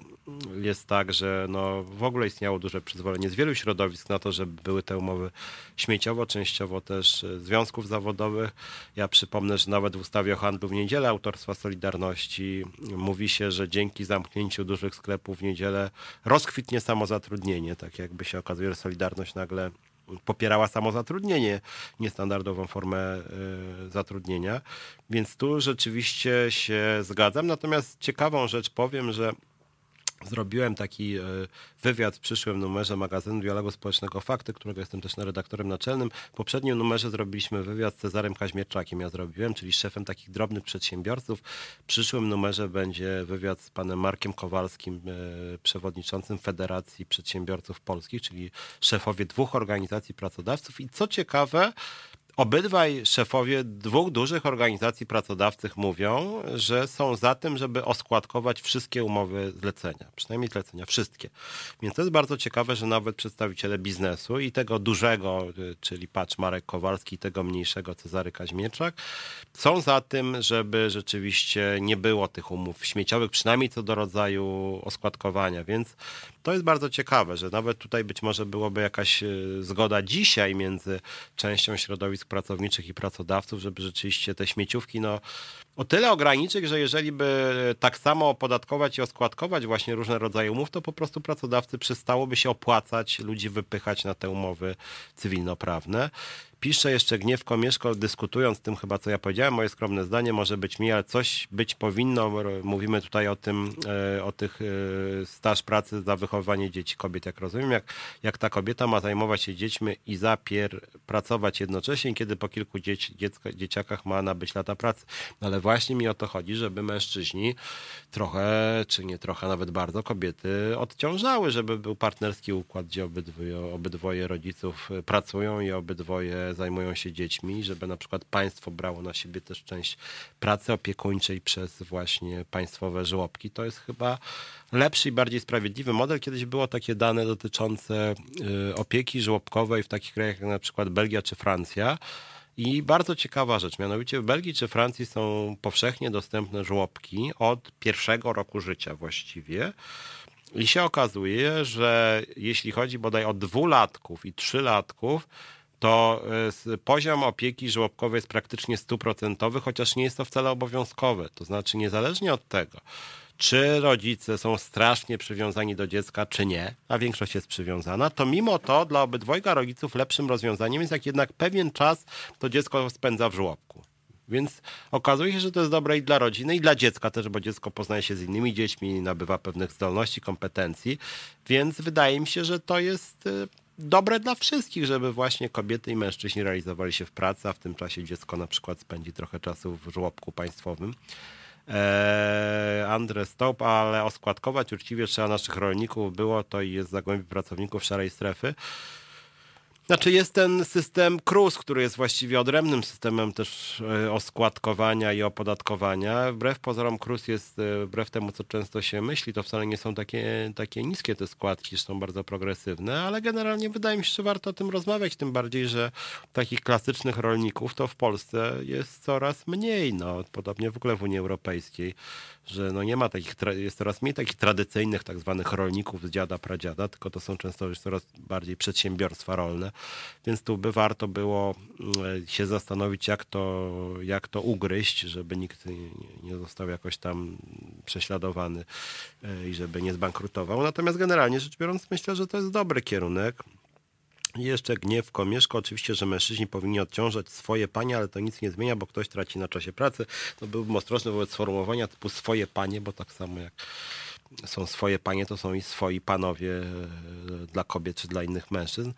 jest tak, że no w ogóle istniało duże przyzwolenie z wielu środowisk na to, żeby były te umowy śmieciowo, częściowo też e, związków zawodowych. Ja przypomnę, że nawet w ustawie o handlu w niedzielę autorstwa Solidarności mówi się, że dzięki zamknięciu dużych sklepów w niedzielę rozkwitnie samozatrudnienie. Tak jakby się okazuje, że Solidarność nagle popierała samozatrudnienie, niestandardową formę y, zatrudnienia. Więc tu rzeczywiście się zgadzam. Natomiast ciekawą rzecz powiem, że Zrobiłem taki e, wywiad w przyszłym numerze magazynu Dialogu Społecznego Fakty, którego jestem też redaktorem naczelnym. W poprzednim numerze zrobiliśmy wywiad z Cezarem Kaźmierczakiem, ja zrobiłem, czyli szefem takich drobnych przedsiębiorców. W przyszłym numerze będzie wywiad z panem Markiem Kowalskim, e, przewodniczącym Federacji Przedsiębiorców Polskich, czyli szefowie dwóch organizacji pracodawców. I co ciekawe, Obydwaj szefowie dwóch dużych organizacji pracodawcych mówią, że są za tym, żeby oskładkować wszystkie umowy zlecenia, przynajmniej zlecenia, wszystkie. Więc to jest bardzo ciekawe, że nawet przedstawiciele biznesu i tego dużego, czyli patrz Marek Kowalski, i tego mniejszego Cezary Kaźmierczak, są za tym, żeby rzeczywiście nie było tych umów śmieciowych, przynajmniej co do rodzaju oskładkowania. Więc to jest bardzo ciekawe, że nawet tutaj być może byłoby jakaś e, zgoda dzisiaj między częścią środowisk pracowniczych i pracodawców, żeby rzeczywiście te śmieciówki no, o tyle ograniczyć, że jeżeli by tak samo opodatkować i oskładkować właśnie różne rodzaje umów, to po prostu pracodawcy przestałoby się opłacać ludzi wypychać na te umowy cywilnoprawne. Pisze jeszcze Gniewko Mieszko, dyskutując tym chyba, co ja powiedziałem, moje skromne zdanie może być mi, ale coś być powinno. Mówimy tutaj o tym, e, o tych e, staż pracy za wychowywanie dzieci kobiet, jak rozumiem, jak, jak ta kobieta ma zajmować się dziećmi i zapier pracować jednocześnie, kiedy po kilku dzieci, dziecka, dzieciakach ma nabyć lata pracy. No ale właśnie mi o to chodzi, żeby mężczyźni trochę, czy nie trochę, nawet bardzo kobiety odciążały, żeby był partnerski układ, gdzie obydwoje, obydwoje rodziców pracują i obydwoje zajmują się dziećmi, żeby na przykład państwo brało na siebie też część pracy opiekuńczej przez właśnie państwowe żłobki. To jest chyba lepszy i bardziej sprawiedliwy model. Kiedyś było takie dane dotyczące y, opieki żłobkowej w takich krajach jak na przykład Belgia czy Francja. I bardzo ciekawa rzecz, mianowicie w Belgii czy Francji są powszechnie dostępne żłobki od pierwszego roku życia właściwie. I się okazuje, że jeśli chodzi bodaj o dwulatków i trzylatków, to e, poziom opieki żłobkowej jest praktycznie stuprocentowy, chociaż nie jest to wcale obowiązkowe. To znaczy, niezależnie od tego, czy rodzice są strasznie przywiązani do dziecka, czy nie, a większość jest przywiązana, to mimo to dla obydwojga rodziców lepszym rozwiązaniem jest jak jednak pewien czas to dziecko spędza w żłobku. Więc okazuje się, że to jest dobre i dla rodziny, i dla dziecka też, bo dziecko poznaje się z innymi dziećmi, nabywa pewnych zdolności, kompetencji. Więc wydaje mi się, że to jest y, dobre dla wszystkich, żeby właśnie kobiety i mężczyźni realizowali się w pracy, a w tym czasie dziecko na przykład spędzi trochę czasu w żłobku państwowym. Eee, Andrzej Stop, ale oskładkować uczciwie trzeba naszych rolników. Było to i jest zagłębi pracowników szarej strefy. Znaczy jest ten system KRUS, który jest właściwie odrębnym systemem też e, oskładkowania i opodatkowania. Wbrew pozorom KRUS jest, e, wbrew temu co często się myśli, to wcale nie są takie, takie niskie te składki, są bardzo progresywne, ale generalnie wydaje mi się, że warto o tym rozmawiać, tym bardziej, że takich klasycznych rolników to w Polsce jest coraz mniej, no, podobnie w ogóle w Unii Europejskiej że no nie ma takich, jest coraz mniej takich tradycyjnych tak zwanych rolników z dziada, pradziada, tylko to są często już coraz bardziej przedsiębiorstwa rolne, więc tu by warto było mm, się zastanowić, jak to, jak to ugryźć, żeby nikt nie został jakoś tam prześladowany e, i żeby nie zbankrutował. Natomiast generalnie rzecz biorąc, myślę, że to jest dobry kierunek. I jeszcze gniew komieszko. Oczywiście, że mężczyźni powinni odciążać swoje panie, ale to nic nie zmienia, bo ktoś traci na czasie pracy. To byłbym ostrożny wobec sformułowania typu swoje panie, bo tak samo jak są swoje panie, to są i swoi panowie e, dla kobiet czy dla innych mężczyzn.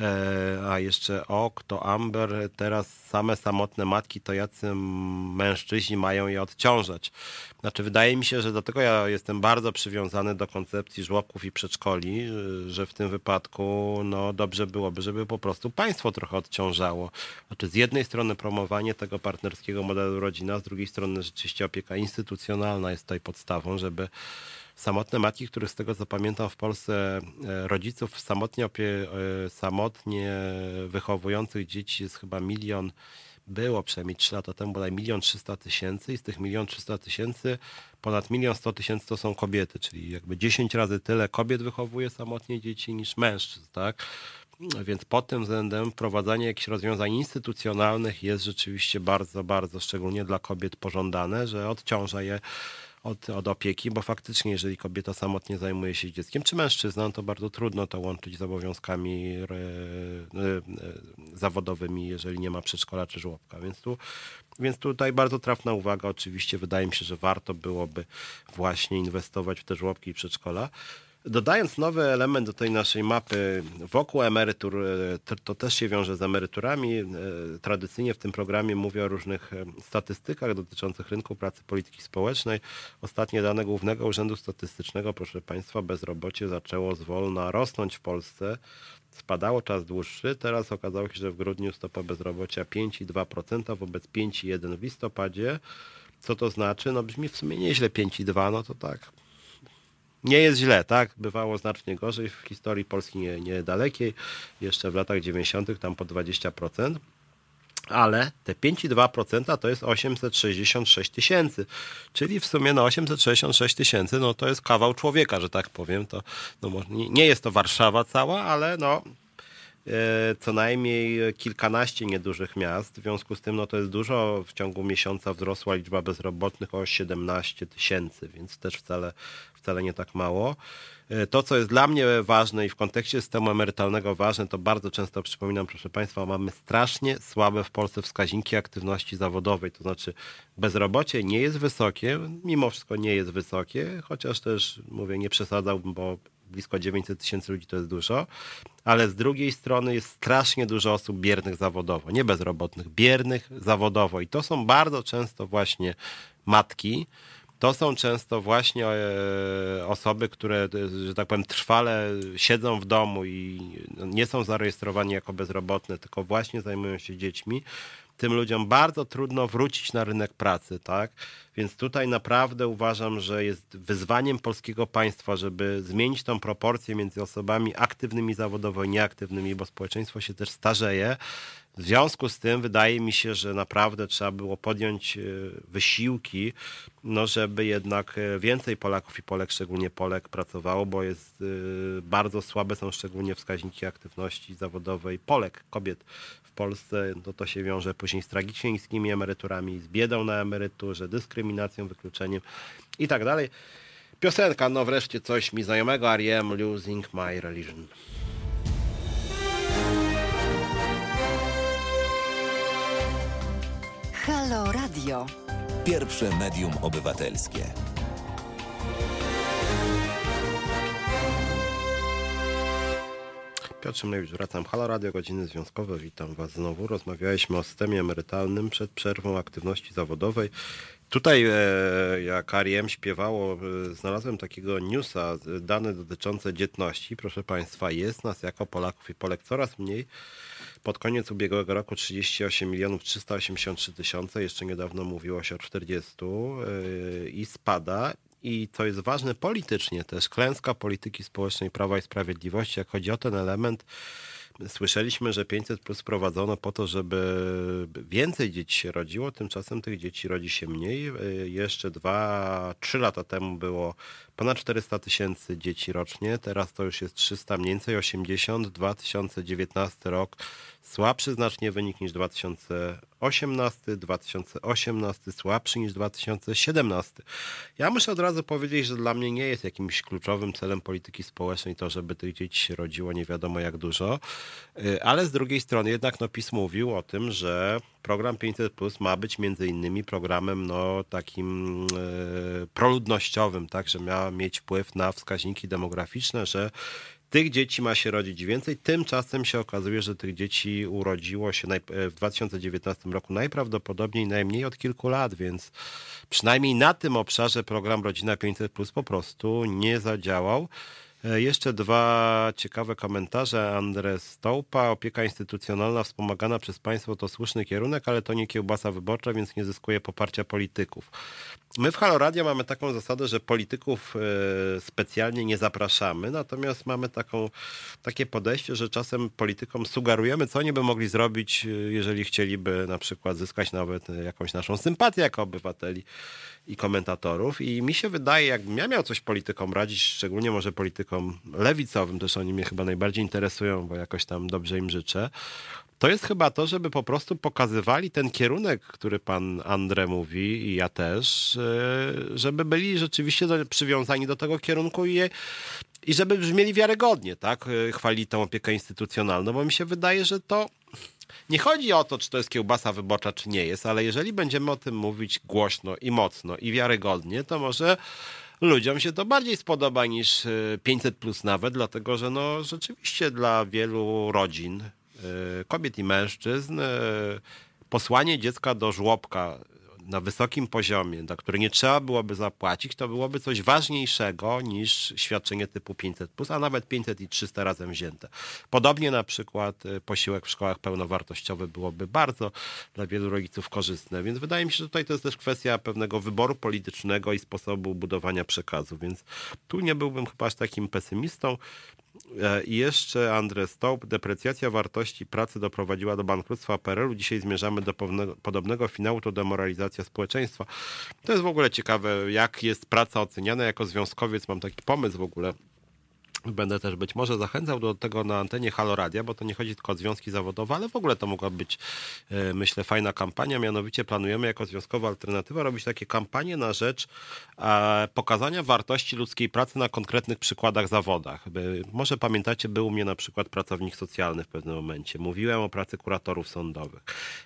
E, a jeszcze ok, to Amber, teraz same samotne matki, to jacy mężczyźni mają je odciążać. Znaczy, wydaje mi się, że dlatego ja jestem bardzo przywiązany do koncepcji żłobków i przedszkoli, że w tym wypadku no, dobrze byłoby, żeby po prostu państwo trochę odciążało. Znaczy, z jednej strony promowanie tego partnerskiego modelu rodzina, z drugiej strony rzeczywiście opieka instytucjonalna jest tutaj podstawą, żeby samotne matki, których z tego co pamiętam w Polsce e, rodziców samotnie, opie, e, samotnie wychowujących dzieci jest chyba milion, było przynajmniej 3 lata temu bodaj milion trzysta tysięcy i z tych milion trzysta tysięcy ponad milion sto tysięcy to są kobiety, czyli jakby 10 razy tyle kobiet wychowuje samotnie dzieci niż mężczyzn, tak? Więc pod tym względem wprowadzanie jakichś rozwiązań instytucjonalnych jest rzeczywiście bardzo, bardzo szczególnie dla kobiet pożądane, że odciąża je od, od opieki, bo faktycznie, jeżeli kobieta samotnie zajmuje się dzieckiem, czy mężczyzna, to bardzo trudno to łączyć z obowiązkami re, e, zawodowymi, jeżeli nie ma przedszkola czy żłobka. Więc, tu, więc tutaj bardzo trafna uwaga. Oczywiście wydaje mi się, że warto byłoby właśnie inwestować w te żłobki i przedszkola. Dodając nowy element do tej naszej mapy wokół emerytur, e, to, też się wiąże z emeryturami. E, tradycyjnie w tym programie mówię o różnych e, statystykach dotyczących rynku pracy, polityki społecznej. Ostatnie dane Głównego Urzędu Statystycznego, proszę Państwa, bezrobocie zaczęło zwolna rosnąć w Polsce. Spadało czas dłuższy. Teraz okazało się, że w grudniu stopa bezrobocia 5,2% wobec 5,1% w listopadzie. Co to znaczy? No brzmi w sumie nieźle 5,2, no to tak nie jest źle, tak? Bywało znacznie gorzej w historii Polski niedalekiej, nie jeszcze w latach 90. tam po 20%. Ale te 5,2% to jest 866 tysięcy, czyli w sumie no 866 tysięcy, no to jest kawał człowieka, że tak powiem. To, no, nie jest to Warszawa cała, ale no co najmniej kilkanaście niedużych miast. W związku z tym no to jest dużo. W ciągu miesiąca wzrosła liczba bezrobotnych o 17 tysięcy, więc też wcale, wcale nie tak mało. E, to, co jest dla mnie ważne i w kontekście systemu emerytalnego ważne, to bardzo często przypominam, proszę Państwa, mamy strasznie słabe w Polsce wskaźniki aktywności zawodowej. To znaczy, bezrobocie nie jest wysokie, mimo wszystko nie jest wysokie, chociaż też mówię, nie przesadzałbym, bo blisko 900 tysięcy ludzi to jest dużo, ale z drugiej strony jest strasznie dużo osób biernych zawodowo, nie bezrobotnych, biernych zawodowo i to są bardzo często właśnie matki, to są często właśnie e, osoby, które, że tak powiem, trwale siedzą w domu i nie są zarejestrowani jako bezrobotne, tylko właśnie zajmują się dziećmi. Tym ludziom bardzo trudno wrócić na rynek pracy, tak? Więc tutaj naprawdę uważam, że jest wyzwaniem polskiego państwa, żeby zmienić tą proporcję między osobami aktywnymi zawodowo i nieaktywnymi, bo społeczeństwo się też starzeje w związku z tym wydaje mi się, że naprawdę trzeba było podjąć e, wysiłki, no żeby jednak e, więcej Polaków i Polek, szczególnie Polek, pracowało, bo jest e, bardzo słabe są szczególnie wskaźniki aktywności zawodowej Polek, kobiet w Polsce. No to się wiąże później z tragicznie niskimi emeryturami, z biedą na emeryturze, dyskryminacją, wykluczeniem i tak dalej. Piosenka, no wreszcie coś mi znajomego, R.E.M. Losing My Religion. Halo Radio. Pierwsze medium obywatelskie. Piotr Szymlewicz, wracam. Halo Radio, godziny związkowe. Witam Was znowu. Rozmawialiśmy o systemie emerytalnym przed przerwą aktywności zawodowej. Tutaj, e, jak Ariem śpiewało, e, znalazłem takiego newsa, dane dotyczące dzietności. Proszę Państwa, jest nas jako Polaków i Polek coraz mniej. Pod koniec ubiegłego roku 38 milionów 383 tysiące, jeszcze niedawno mówiło się o 40 yy, i spada. I co jest ważne politycznie też, klęska polityki społecznej Prawa i Sprawiedliwości, jak chodzi o ten element, Słyszeliśmy, że 500 plus prowadzono po to, żeby więcej dzieci się rodziło, tymczasem tych dzieci rodzi się mniej. Yy, jeszcze dwa, trzy lata temu było ponad 400 tysięcy dzieci rocznie, teraz to już jest 300 mniej więcej, 80, 2019 rok. Słabszy znacznie wynik niż 2018, 2018 słabszy niż 2017. Ja muszę od razu powiedzieć, że dla mnie nie jest jakimś kluczowym celem polityki społecznej to, żeby tych dzieci się rodziło nie wiadomo jak dużo, y, ale z drugiej strony jednak no, PiS mówił o tym, że program 500 Plus ma być między innymi programem no, takim e, proludnościowym, tak, że mieć wpływ na wskaźniki demograficzne, że tych dzieci ma się rodzić więcej. Tymczasem się okazuje, że tych dzieci urodziło się w 2019 roku najprawdopodobniej najmniej od kilku lat, więc przynajmniej na tym obszarze program Rodzina 500 Plus po prostu nie zadziałał. E, jeszcze dwa ciekawe komentarze. Andres Stołpa. Opieka instytucjonalna wspomagana przez państwo to słuszny kierunek, ale to nie kiełbasa wyborcza, więc nie zyskuje poparcia polityków. My w Halo Radio mamy taką zasadę, że polityków e, specjalnie nie zapraszamy, natomiast mamy taką, takie podejście, że czasem politykom sugerujemy, co oni by mogli zrobić, e, jeżeli chcieliby na przykład zyskać nawet jakąś naszą sympatię jako obywateli i komentatorów. I mi się wydaje, jakbym ja miał coś politykom radzić, szczególnie może politykom lewicowym, też oni mnie chyba najbardziej interesują, bo jakoś tam dobrze im życzę, to jest chyba to, żeby po prostu pokazywali ten kierunek, który pan Andre mówi i ja też, e, żeby byli rzeczywiście przywiązani do tego kierunku i, je, i żeby brzmieli wiarygodnie, tak? E, chwali tę opiekę instytucjonalną, bo mi się wydaje, że to nie chodzi o to, czy to jest kiełbasa wyborcza, czy nie jest, ale jeżeli będziemy o tym mówić głośno i mocno i wiarygodnie, to może ludziom się to bardziej spodoba niż 500 e, plus nawet, dlatego że no rzeczywiście dla wielu rodzin, kobiet i mężczyzn, e, posłanie dziecka do żłobka na wysokim poziomie, za który nie trzeba byłoby zapłacić, to byłoby coś ważniejszego niż świadczenie typu 500, a nawet 500 i 300 razem wzięte. Podobnie na przykład y, posiłek w szkołach pełnowartościowy byłoby bardzo dla wielu rodziców korzystne, więc wydaje mi się, że tutaj to jest też kwestia pewnego wyboru politycznego i sposobu budowania przekazu, więc tu nie byłbym chyba aż takim pesymistą. E, I jeszcze Andrzej Stołp. Deprecjacja wartości pracy doprowadziła do bankructwa PRL-u. Dzisiaj zmierzamy do podobnego finału, to demoralizacja społeczeństwa. To jest w ogóle ciekawe, jak jest praca oceniana jako związkowiec. Mam taki pomysł w ogóle Będę też być może zachęcał do tego na antenie Halo Radia, bo to nie chodzi tylko o związki zawodowe, ale w ogóle to mogła być, e, myślę, fajna kampania. Mianowicie planujemy jako Związkowa Alternatywa robić takie kampanie na rzecz e, pokazania wartości ludzkiej pracy na konkretnych przykładach zawodach. Może pamiętacie, był u mnie na przykład pracownik socjalny w pewnym momencie. Mówiłem o pracy kuratorów sądowych.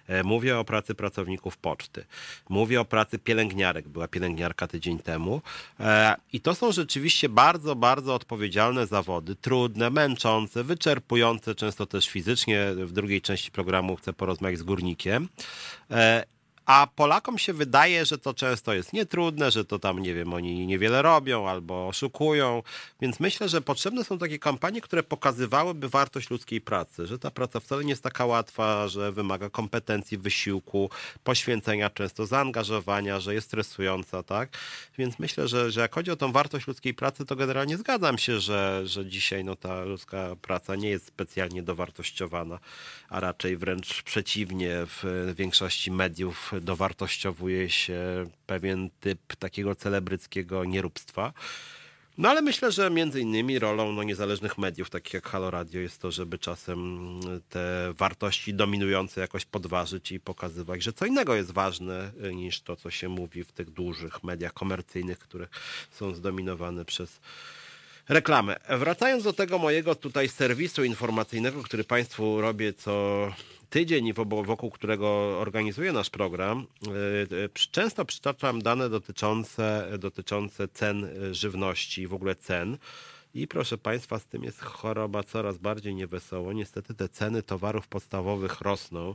E, mówię o pracy pracowników poczty. Mówię o pracy pielęgniarek. Była pielęgniarka tydzień temu. I to są rzeczywiście bardzo, bardzo odpowiedzialne zawody, trudne, męczące, wyczerpujące, często też fizycznie. W drugiej części programu chcę porozmawiać z górnikiem. A Polakom się wydaje, że to często jest nietrudne, że to tam, nie wiem, oni niewiele robią albo oszukują. Więc myślę, że potrzebne są takie kampanie, które pokazywałyby wartość ludzkiej pracy, że ta praca wcale nie jest taka łatwa, że wymaga kompetencji, wysiłku, poświęcenia, często zaangażowania, że jest stresująca, tak? Więc myślę, że, że jak chodzi o tą wartość ludzkiej pracy, to generalnie zgadzam się, że, że dzisiaj no, ta ludzka praca nie jest specjalnie dowartościowana, a raczej wręcz przeciwnie w większości mediów dowartościowuje się pewien typ takiego celebryckiego nieróbstwa. No ale myślę, że między innymi rolą no, niezależnych mediów, takich jak Halo Radio, jest to, żeby czasem te wartości dominujące jakoś podważyć i pokazywać, że co innego jest ważne niż to, co się mówi w tych dużych mediach komercyjnych, które są zdominowane przez reklamę. Wracając do tego mojego tutaj serwisu informacyjnego, który Państwu robię co tydzień, wokół którego organizuję nasz program, e, e, często przytaczam dane dotyczące, dotyczące cen żywności i w ogóle cen. I proszę Państwa, z tym jest choroba coraz bardziej niewesoło. Niestety te ceny towarów podstawowych rosną,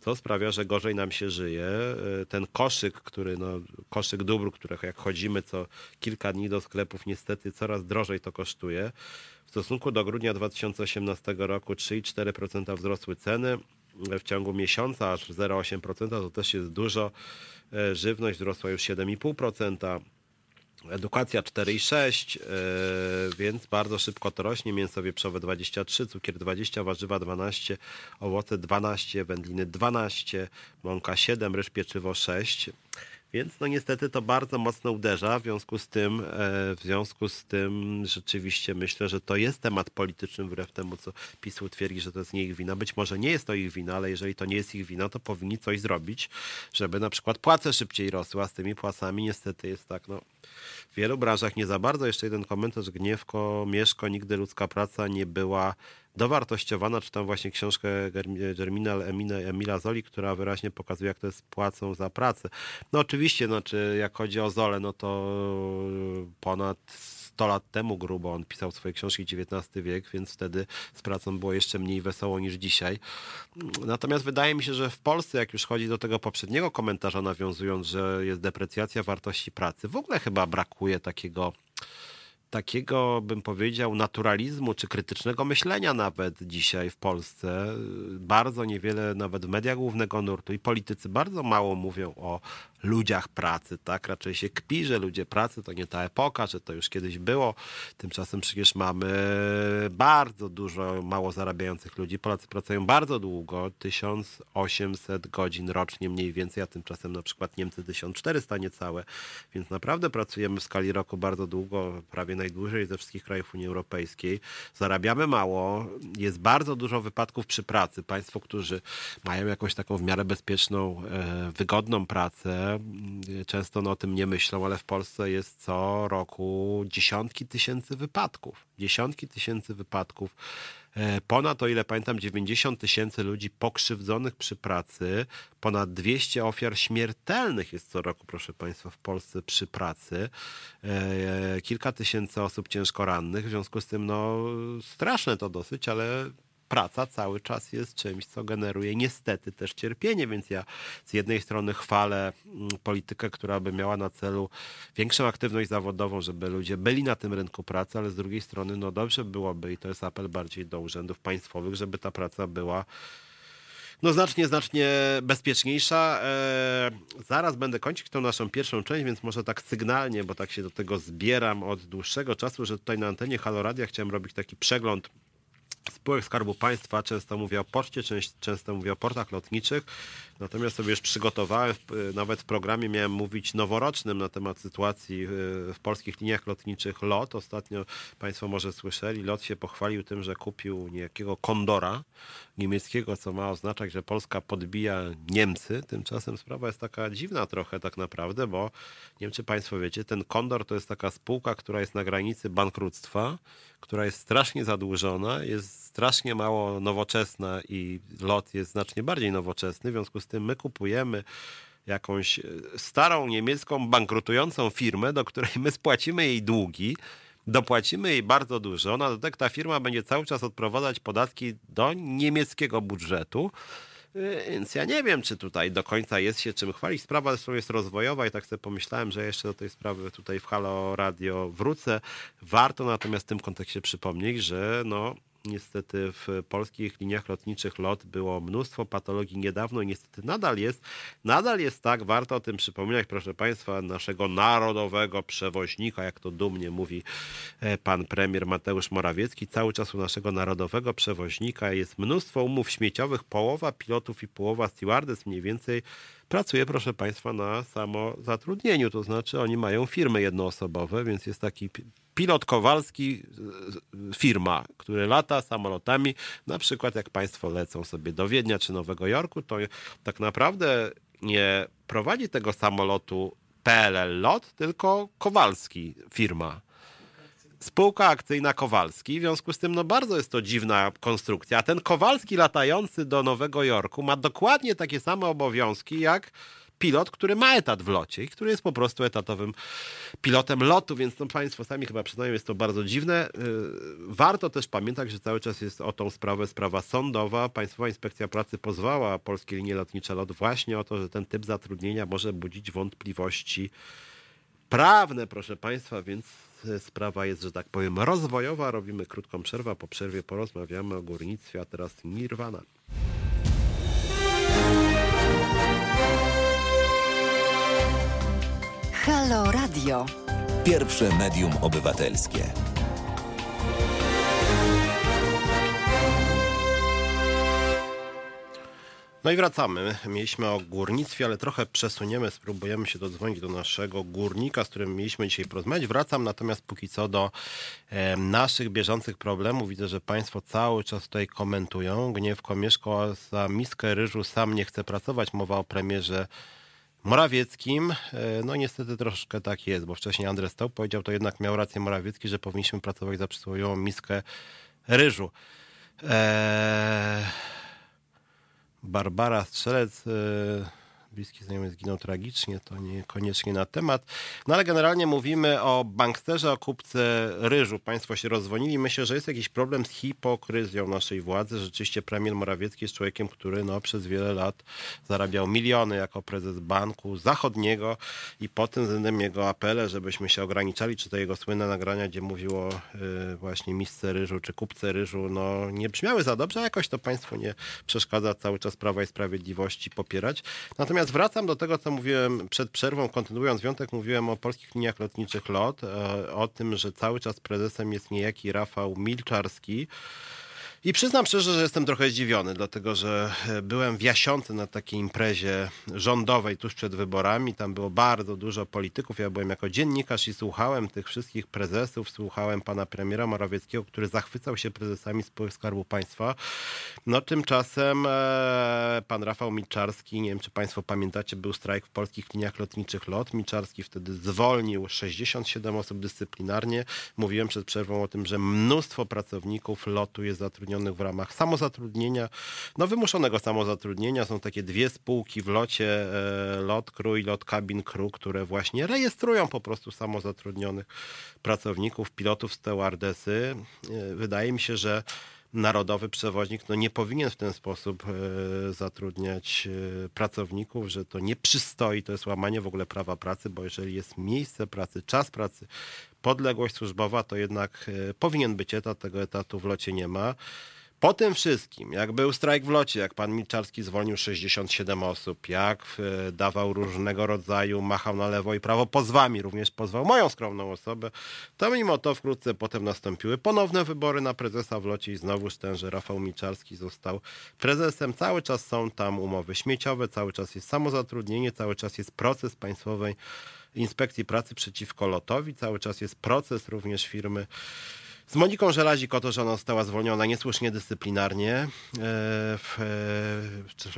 co sprawia, że gorzej nam się żyje. Ten koszyk, który, no, koszyk dóbr, których jak chodzimy co kilka dni do sklepów, niestety coraz drożej to kosztuje. W stosunku do grudnia 2018 roku 3,4% wzrosły ceny w ciągu miesiąca aż 0,8% to też jest dużo. E, żywność wzrosła już 7,5%. Edukacja 4,6, e, więc bardzo szybko to rośnie. Mięso wieprzowe 23, cukier 20, warzywa 12, owoce 12, wędliny 12, mąka 7, ryż pieczywo 6. Więc no niestety to bardzo mocno uderza. W związku z tym, e, w związku z tym rzeczywiście myślę, że to jest temat polityczny wbrew temu, co PiS twierdzi, że to jest nie ich wina. Być może nie jest to ich wina, ale jeżeli to nie jest ich wina, to powinni coś zrobić, żeby na przykład płace szybciej rosły, a z tymi płacami niestety jest tak, no w wielu branżach nie za bardzo. Jeszcze jeden komentarz. Gniewko, Mieszko, nigdy ludzka praca nie była dowartościowana. Czytam właśnie książkę Germinal Emila Zoli, która wyraźnie pokazuje, jak to jest płacą za pracę. No oczywiście, znaczy, jak chodzi o Zolę, no to ponad 100 lat temu grubo on pisał swoje książki XIX wiek, więc wtedy z pracą było jeszcze mniej wesoło niż dzisiaj. Natomiast wydaje mi się, że w Polsce, jak już chodzi do tego poprzedniego komentarza, nawiązując, że jest deprecjacja wartości pracy, w ogóle chyba brakuje takiego takiego, bym powiedział, naturalizmu czy krytycznego myślenia nawet dzisiaj w Polsce. Bardzo niewiele, nawet w mediach głównego nurtu i politycy bardzo mało mówią o ludziach pracy, tak? Raczej się kpi, że ludzie pracy to nie ta epoka, że to już kiedyś było. Tymczasem przecież mamy bardzo dużo mało zarabiających ludzi. Polacy pracują bardzo długo, 1800 godzin rocznie mniej więcej, a tymczasem na przykład Niemcy 1400 niecałe. Więc naprawdę pracujemy w skali roku bardzo długo, prawie najdłużej ze wszystkich krajów Unii Europejskiej. Zarabiamy mało, jest bardzo dużo wypadków przy pracy. Państwo, którzy mają jakąś taką w miarę bezpieczną, e, wygodną pracę, często no, o tym nie myślą, ale w Polsce jest co roku dziesiątki tysięcy wypadków. Dziesiątki tysięcy wypadków. E, ponad, o ile pamiętam, 90 tysięcy ludzi pokrzywdzonych przy pracy, ponad 200 ofiar śmiertelnych jest co roku, proszę Państwa, w Polsce przy pracy, e, kilka tysięcy osób ciężko rannych. W związku z tym, no, straszne to dosyć, ale praca cały czas jest czymś, co generuje niestety też cierpienie, więc ja z jednej strony chwalę mm, politykę, która by miała na celu większą aktywność zawodową, żeby ludzie byli na tym rynku pracy, ale z drugiej strony no dobrze byłoby i to jest apel bardziej do urzędów państwowych, żeby ta praca była no znacznie, znacznie bezpieczniejsza. Eee, zaraz będę kończyć tą naszą pierwszą część, więc może tak sygnalnie, bo tak się do tego zbieram od dłuższego czasu, że tutaj na antenie Halo Radia chciałem robić taki przegląd spółek Skarbu Państwa, często mówię o poczcie, często mówię o portach lotniczych. Natomiast sobie już przygotowałem, nawet w programie miałem mówić noworocznym na temat sytuacji y, w polskich liniach lotniczych LOT. Ostatnio Państwo może słyszeli, LOT się pochwalił tym, że kupił niejakiego kondora niemieckiego, co ma oznaczać, że Polska podbija Niemcy. Tymczasem sprawa jest taka dziwna trochę tak naprawdę, bo nie wiem, czy Państwo wiecie, ten kondor to jest taka spółka, która jest na granicy bankructwa, która jest strasznie zadłużona, jest strasznie mało nowoczesna i lot jest znacznie bardziej nowoczesny. W związku z tym my kupujemy jakąś e, starą niemiecką bankrutującą firmę, do której my spłacimy jej długi, dopłacimy jej bardzo dużo. Na dodatek ta firma będzie cały czas odprowadzać podatki do niemieckiego budżetu. E, więc ja nie wiem, czy tutaj do końca jest się czym chwalić. Sprawa zresztą jest rozwojowa i tak sobie pomyślałem, że jeszcze do tej sprawy tutaj w Halo Radio wrócę. Warto natomiast w tym kontekście przypomnieć, że no, Niestety w polskich liniach lotniczych LOT było mnóstwo patologii niedawno i niestety nadal jest. Nadal jest tak, warto o tym przypominać, proszę Państwa, naszego narodowego przewoźnika, jak to dumnie mówi e, pan premier Mateusz Morawiecki. Cały czas u naszego narodowego przewoźnika jest mnóstwo umów śmieciowych, połowa pilotów i połowa stewardess mniej więcej pracuje, proszę Państwa, na samozatrudnieniu. To znaczy oni mają firmy jednoosobowe, więc jest taki pilot Kowalski, firma, który lata samolotami, na przykład jak Państwo lecą sobie do Wiednia czy Nowego Jorku, to tak naprawdę nie prowadzi tego samolotu PLL LOT, tylko Kowalski firma. Spółka akcyjna Kowalski, w związku z tym no bardzo jest to dziwna konstrukcja. Ten Kowalski latający do Nowego Jorku ma dokładnie takie same obowiązki jak pilot, który ma etat w locie i który jest po prostu etatowym pilotem lotu, więc no Państwo sami chyba przyznają, jest to bardzo dziwne. Y, warto też pamiętać, że cały czas jest o tą sprawę sprawa sądowa. Państwowa Inspekcja Pracy pozwała Polskie Linie Lotnicze LOT właśnie o to, że ten typ zatrudnienia może budzić wątpliwości prawne, proszę Państwa, więc sprawa jest, że tak powiem, rozwojowa. Robimy krótką przerwę, po przerwie porozmawiamy o górnictwie, a teraz Nirvana. Halo Radio. Pierwsze medium obywatelskie. No i wracamy. Mieliśmy o górnictwie, ale trochę przesuniemy, spróbujemy się dodzwonić do naszego górnika, z którym mieliśmy dzisiaj porozmawiać. Wracam natomiast póki co do e, naszych bieżących problemów. Widzę, że Państwo cały czas tutaj komentują. Gniew Komieszko za miskę ryżu sam nie chce pracować. Mowa o premierze Morawieckim. E, no niestety troszkę tak jest, bo wcześniej Andrzej Stoł powiedział, to jednak miał rację Morawiecki, że powinniśmy pracować za przysłowiową miskę ryżu. Eee... Barbara Strzelec bliski znajomy zginął tragicznie, to niekoniecznie na temat. No ale generalnie mówimy o banksterze, o kupce ryżu. Państwo się rozwonili. Myślę, że jest jakiś problem z hipokryzją naszej władzy. Rzeczywiście premier Morawiecki jest człowiekiem, który no, przez wiele lat zarabiał miliony jako prezes banku zachodniego i po tym względem jego apele, żebyśmy się ograniczali, czy to jego słynne nagrania, gdzie mówiło y, właśnie misce ryżu, czy kupce ryżu, no nie brzmiały za dobrze, a jakoś to państwo nie przeszkadza cały czas Prawa i Sprawiedliwości popierać. Natomiast Natomiast wracam do tego, co mówiłem przed przerwą, kontynuując Wiątek, mówiłem o polskich liniach lotniczych LOT, e, o tym, że cały czas prezesem jest niejaki Rafał Milczarski. I przyznam szczerze, że jestem trochę zdziwiony, dlatego że e, byłem w Jasiące na takiej imprezie rządowej tuż przed wyborami. Tam było bardzo dużo polityków. Ja byłem jako dziennikarz i słuchałem tych wszystkich prezesów, słuchałem pana premiera Morawieckiego, który zachwycał się prezesami spółek Skarbu Państwa. No tymczasem e, pan Rafał Milczarski, nie wiem czy państwo pamiętacie, był strajk w polskich liniach lotniczych LOT. Milczarski wtedy zwolnił 67 osób dyscyplinarnie. Mówiłem przed przerwą o tym, że mnóstwo pracowników LOTu jest zatrudnionych w ramach samozatrudnienia, no wymuszonego samozatrudnienia. Są takie dwie spółki w locie, e, Lot Crew i Lot Cabin Crew, które właśnie rejestrują po prostu samozatrudnionych pracowników, pilotów, stewardesy. E, wydaje mi się, że narodowy przewoźnik no nie powinien w ten sposób e, zatrudniać e, pracowników, że to nie przystoi, to jest łamanie w ogóle prawa pracy, bo jeżeli jest miejsce pracy, czas pracy, podległość służbowa, to jednak e, powinien być etat, tego etatu w locie nie ma. Po tym wszystkim, jak był strajk w locie, jak pan Milczarski zwolnił 67 osób, jak e, dawał różnego rodzaju, machał na lewo i prawo pozwami, również pozwał moją skromną osobę, to mimo to wkrótce potem nastąpiły ponowne wybory na prezesa w locie i znowuż tenże Rafał Milczarski został prezesem. Cały czas są tam umowy śmieciowe, cały czas jest samozatrudnienie, cały czas jest proces państwowej inspekcji pracy przeciwko lotowi, cały czas jest proces również firmy z Moniką Żelazik o to, że ona została zwolniona niesłusznie dyscyplinarnie e, w,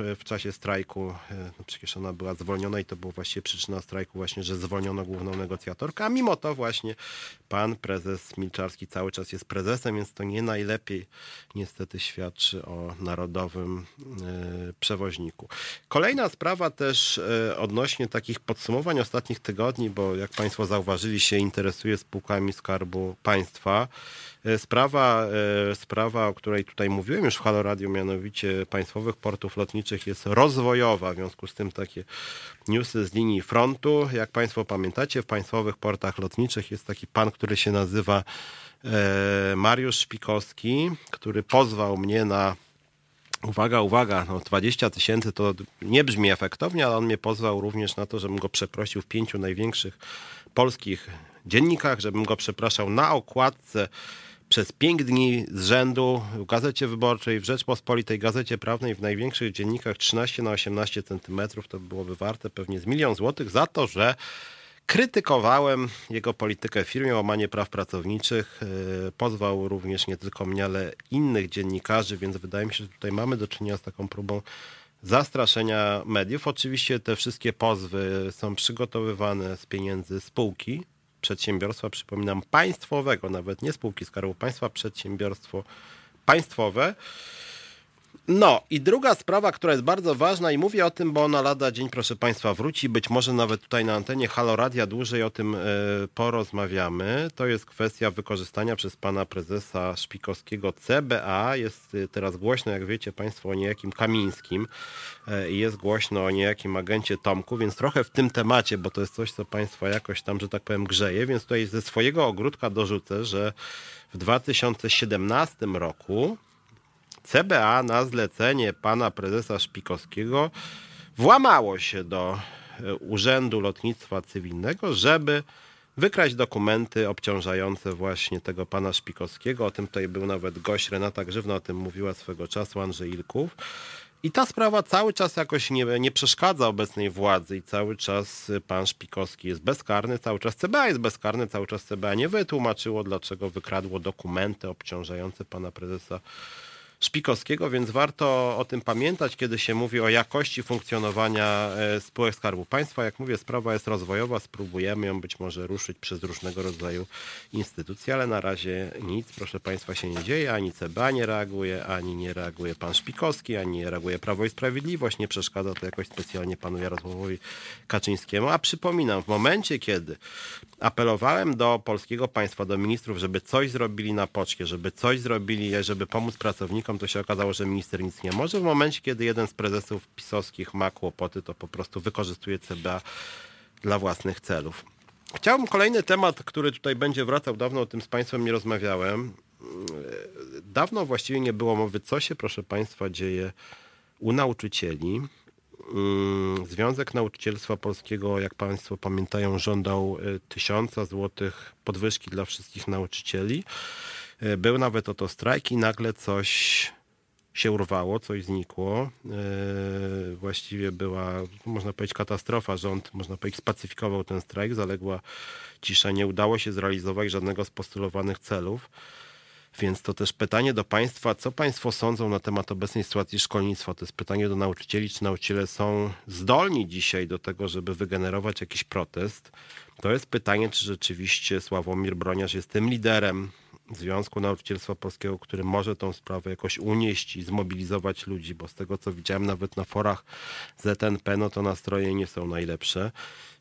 e, w czasie strajku. E, no przecież ona była zwolniona i to była właściwie przyczyna strajku właśnie, że zwolniono główną negocjatorkę, a mimo to właśnie pan prezes Milczarski cały czas jest prezesem, więc to nie najlepiej niestety świadczy o narodowym przewoźniku. Kolejna sprawa też odnośnie takich podsumowań ostatnich tygodni, bo jak państwo zauważyli się interesuje spółkami Skarbu Państwa. E, sprawa, e, sprawa, o której tutaj mówiłem już w Halo Radio, mianowicie państwowych portów lotniczych jest rozwojowa, w związku z tym takie newsy z linii frontu. Jak Państwo pamiętacie, w państwowych portach lotniczych jest taki pan, który się nazywa e, Mariusz Szpikowski, który pozwał mnie na Uwaga, uwaga, no 20 tysięcy to nie brzmi efektownie, ale on mnie pozwał również na to, żebym go przeprosił w pięciu największych polskich dziennikach, żebym go przepraszał na okładce przez pięć dni z rzędu w Gazecie Wyborczej, w Rzeczpospolitej, Gazecie Prawnej, w największych dziennikach 13 na 18 centymetrów. To byłoby warte pewnie z milion złotych za to, że krytykowałem jego politykę w firmie, łamanie praw pracowniczych. E, pozwał również nie tylko mnie, ale innych dziennikarzy, więc wydaje mi się, że tutaj mamy do czynienia z taką próbą zastraszenia mediów. Oczywiście te wszystkie pozwy są przygotowywane z pieniędzy spółki, przedsiębiorstwa, przypominam, państwowego, nawet nie spółki Skarbu Państwa, przedsiębiorstwo państwowe. No i druga sprawa, która jest bardzo ważna i mówię o tym, bo ona lada dzień, proszę Państwa, wróci. Być może nawet tutaj na antenie Halo Radia dłużej o tym y, porozmawiamy. To jest kwestia wykorzystania przez pana prezesa Szpikowskiego CBA. Jest y, teraz głośno, jak wiecie Państwo, o niejakim Kamińskim y, i jest głośno o niejakim agencie Tomku, więc trochę w tym temacie, bo to jest coś, co Państwa jakoś tam, że tak powiem, grzeje, więc tutaj ze swojego ogródka dorzucę, że w 2017 roku CBA na zlecenie pana prezesa Szpikowskiego włamało się do e, Urzędu Lotnictwa Cywilnego, żeby wykraść dokumenty obciążające właśnie tego pana Szpikowskiego. O tym tutaj był nawet gość, Renata Grzywna o tym mówiła swego czasu, Andrzej Ilków. I ta sprawa cały czas jakoś nie, nie przeszkadza obecnej władzy i cały czas pan Szpikowski jest bezkarny, cały czas CBA jest bezkarny, cały czas CBA nie wytłumaczyło, dlaczego wykradło dokumenty obciążające pana prezesa Szpikowskiego, więc warto o tym pamiętać, kiedy się mówi o jakości funkcjonowania e, spółek Skarbu Państwa. Jak mówię, sprawa jest rozwojowa, spróbujemy ją być może ruszyć przez różnego rodzaju instytucje, ale na razie nic, proszę Państwa, się nie dzieje, ani CBA nie reaguje, ani nie reaguje pan Szpikowski, ani nie reaguje Prawo i Sprawiedliwość, nie przeszkadza to jakoś specjalnie panu Jarosławowi Kaczyńskiemu, a przypominam, w momencie, kiedy apelowałem do polskiego państwa, do ministrów, żeby coś zrobili na poczcie, żeby coś zrobili, żeby pomóc pracownikom, to się okazało, że minister nic nie może. W momencie, kiedy jeden z prezesów pisowskich ma kłopoty, to po prostu wykorzystuje CBA dla własnych celów. Chciałbym kolejny temat, który tutaj będzie wracał, dawno o tym z Państwem nie rozmawiałem. Dawno właściwie nie było mowy, co się, proszę Państwa, dzieje u nauczycieli. Mm, Związek Nauczycielstwa Polskiego, jak Państwo pamiętają, żądał e, tysiąca złotych podwyżki dla wszystkich nauczycieli. E, był nawet oto strajk i nagle coś się urwało, coś znikło. E, właściwie była, można powiedzieć, katastrofa. Rząd, można powiedzieć, spacyfikował ten strajk, zaległa cisza, nie udało się zrealizować żadnego z postulowanych celów. Więc to też pytanie do Państwa, co Państwo sądzą na temat obecnej sytuacji szkolnictwa? To jest pytanie do nauczycieli, czy nauczyciele są zdolni dzisiaj do tego, żeby wygenerować jakiś protest? To jest pytanie, czy rzeczywiście Sławomir Broniarz jest tym liderem Związku Nauczycielstwa Polskiego, który może tą sprawę jakoś unieść i zmobilizować ludzi, bo z tego co widziałem nawet na forach ZNP, no to nastroje nie są najlepsze.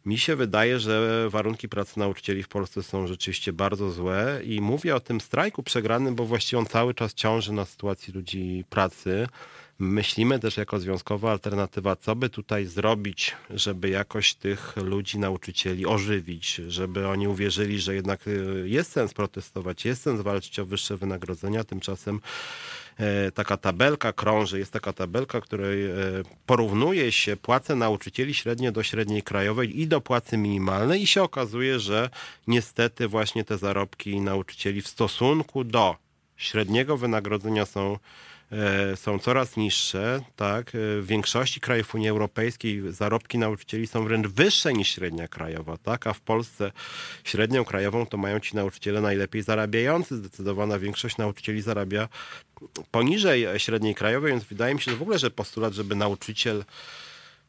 Mi się wydaje, że warunki pracy nauczycieli w Polsce są rzeczywiście bardzo złe i mówię o tym strajku przegranym, bo właściwie on cały czas ciąży na sytuacji ludzi pracy. Myślimy też jako związkowa alternatywa, co by tutaj zrobić, żeby jakoś tych ludzi, nauczycieli ożywić, żeby oni uwierzyli, że jednak y, jest sens protestować, jest sens walczyć o wyższe wynagrodzenia. Tymczasem e, taka tabelka krąży, jest taka tabelka, której e, porównuje się płace nauczycieli średnie do średniej krajowej i do płacy minimalnej i się okazuje, że niestety właśnie te zarobki nauczycieli w stosunku do średniego wynagrodzenia są są coraz niższe, tak? E, W większości krajów Unii Europejskiej zarobki nauczycieli są wręcz wyższe niż średnia krajowa, tak? A w Polsce średnią krajową to mają ci nauczyciele najlepiej zarabiający. Zdecydowana większość nauczycieli zarabia poniżej średniej krajowej, więc wydaje mi się, że w ogóle, że postulat, żeby nauczyciel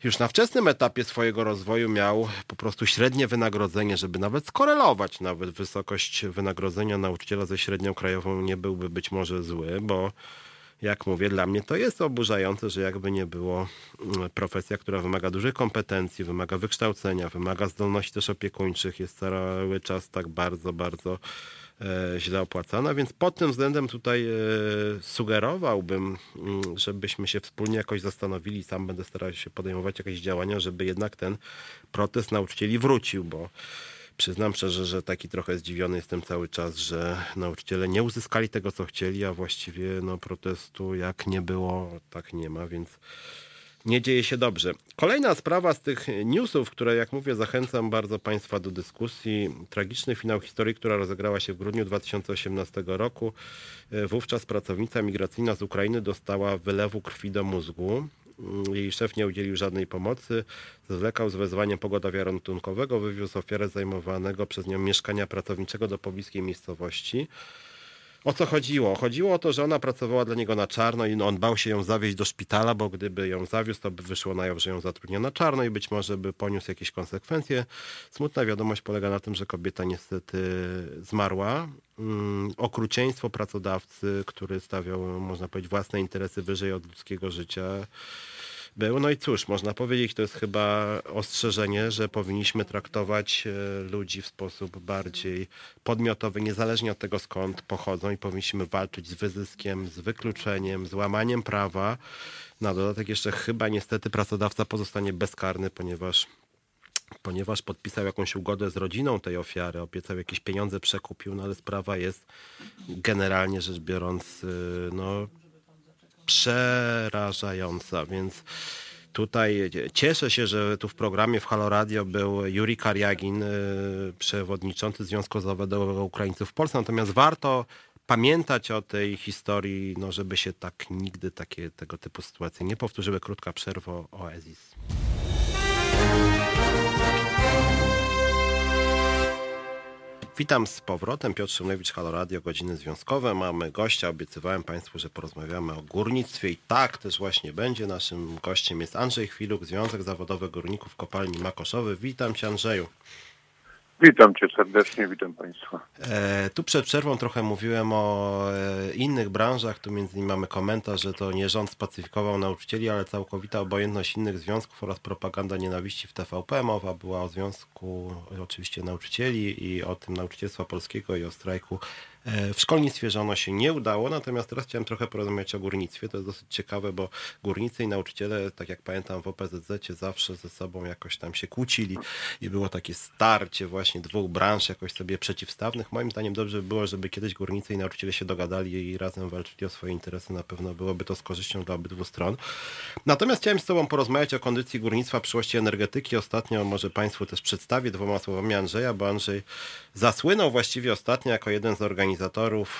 już na wczesnym etapie swojego rozwoju miał po prostu średnie wynagrodzenie, żeby nawet skorelować nawet wysokość wynagrodzenia nauczyciela ze średnią krajową nie byłby być może zły, bo jak mówię, dla mnie to jest oburzające, że jakby nie było mm, profesja, która wymaga dużej kompetencji, wymaga wykształcenia, wymaga zdolności też opiekuńczych, jest cały czas tak bardzo, bardzo e, źle opłacana, więc pod tym względem tutaj e, sugerowałbym, mm, żebyśmy się wspólnie jakoś zastanowili, sam będę starał się podejmować jakieś działania, żeby jednak ten protest nauczycieli wrócił, bo przyznam szczerze, że taki trochę zdziwiony jestem cały czas, że nauczyciele nie uzyskali tego, co chcieli, a właściwie no, protestu jak nie było, tak nie ma, więc nie dzieje się dobrze. Kolejna sprawa z tych newsów, które jak mówię zachęcam bardzo Państwa do dyskusji. Tragiczny finał historii, która rozegrała się w grudniu 2018 roku. E, Wówczas pracownica migracyjna z Ukrainy dostała wylewu krwi do mózgu. Jej szef nie udzielił żadnej pomocy. Zwlekał z wezwaniem pogotowia ratunkowego. Wywiózł ofiarę zajmowanego przez nią mieszkania pracowniczego do pobliskiej miejscowości. O co chodziło? Chodziło o to, że ona pracowała dla niego na czarno i on bał się ją zawieźć do szpitala, bo gdyby ją zawiózł, to by wyszło na jaw, że ją zatrudnia na czarno i być może by poniósł jakieś konsekwencje. Smutna wiadomość polega na tym, że kobieta niestety zmarła. Mm, Okrucieństwo pracodawcy, który stawiał, można powiedzieć, własne interesy wyżej od ludzkiego życia był. No i cóż, można powiedzieć, to jest chyba ostrzeżenie, że powinniśmy traktować e, ludzi w sposób bardziej podmiotowy, niezależnie od tego skąd pochodzą i powinniśmy walczyć z wyzyskiem, z wykluczeniem, z łamaniem prawa. Na dodatek jeszcze chyba niestety pracodawca pozostanie bezkarny, ponieważ ponieważ podpisał jakąś ugodę z rodziną tej ofiary, obiecał jakieś pieniądze, przekupił, no ale sprawa jest generalnie rzecz biorąc, y, no przerażająca, więc tutaj cieszę się, że tu w programie w Halo Radio był Juri Kariagin, y, przewodniczący Związku Zawodowego Ukraińców w Polsce, natomiast warto pamiętać o tej historii, no żeby się tak nigdy takie, tego typu sytuacje nie powtórzyły. Krótka przerwa o Oasis. Witam z powrotem. Piotr Szymlewicz, Halo Radio, godziny związkowe. Mamy gościa. Obiecywałem Państwu, że porozmawiamy o górnictwie i tak też właśnie będzie. Naszym gościem jest Andrzej Chwiluk, Związek Zawodowy Górników Kopalni Makoszowy. Witam Cię Andrzeju. Witam cię serdecznie, witam państwa. E, tu przed przerwą trochę mówiłem o e, innych branżach. Tu między innymi mamy komentarz, że to nie rząd spacyfikował nauczycieli, ale całkowita obojętność innych związków oraz propaganda nienawiści w TVP. Mowa była o związku oczywiście nauczycieli i o tym nauczycielstwa polskiego i o strajku w szkolnictwie, że ono się nie udało. Natomiast teraz chciałem trochę porozmawiać o górnictwie. To jest dosyć ciekawe, bo górnicy i nauczyciele, tak jak pamiętam w OPZZ zawsze ze sobą jakoś tam się kłócili i było takie starcie właśnie dwóch branż jakoś sobie przeciwstawnych. Moim zdaniem dobrze by było, żeby kiedyś górnicy i nauczyciele się dogadali i razem walczyli o swoje interesy. Na pewno byłoby to z korzyścią dla obydwu stron. Natomiast chciałem z Tobą porozmawiać o kondycji górnictwa, przyszłości energetyki. Ostatnio może Państwu też przedstawię dwoma słowami Andrzeja, bo Andrzej zasłynął właściwie ostatnio jako jeden z organizatorów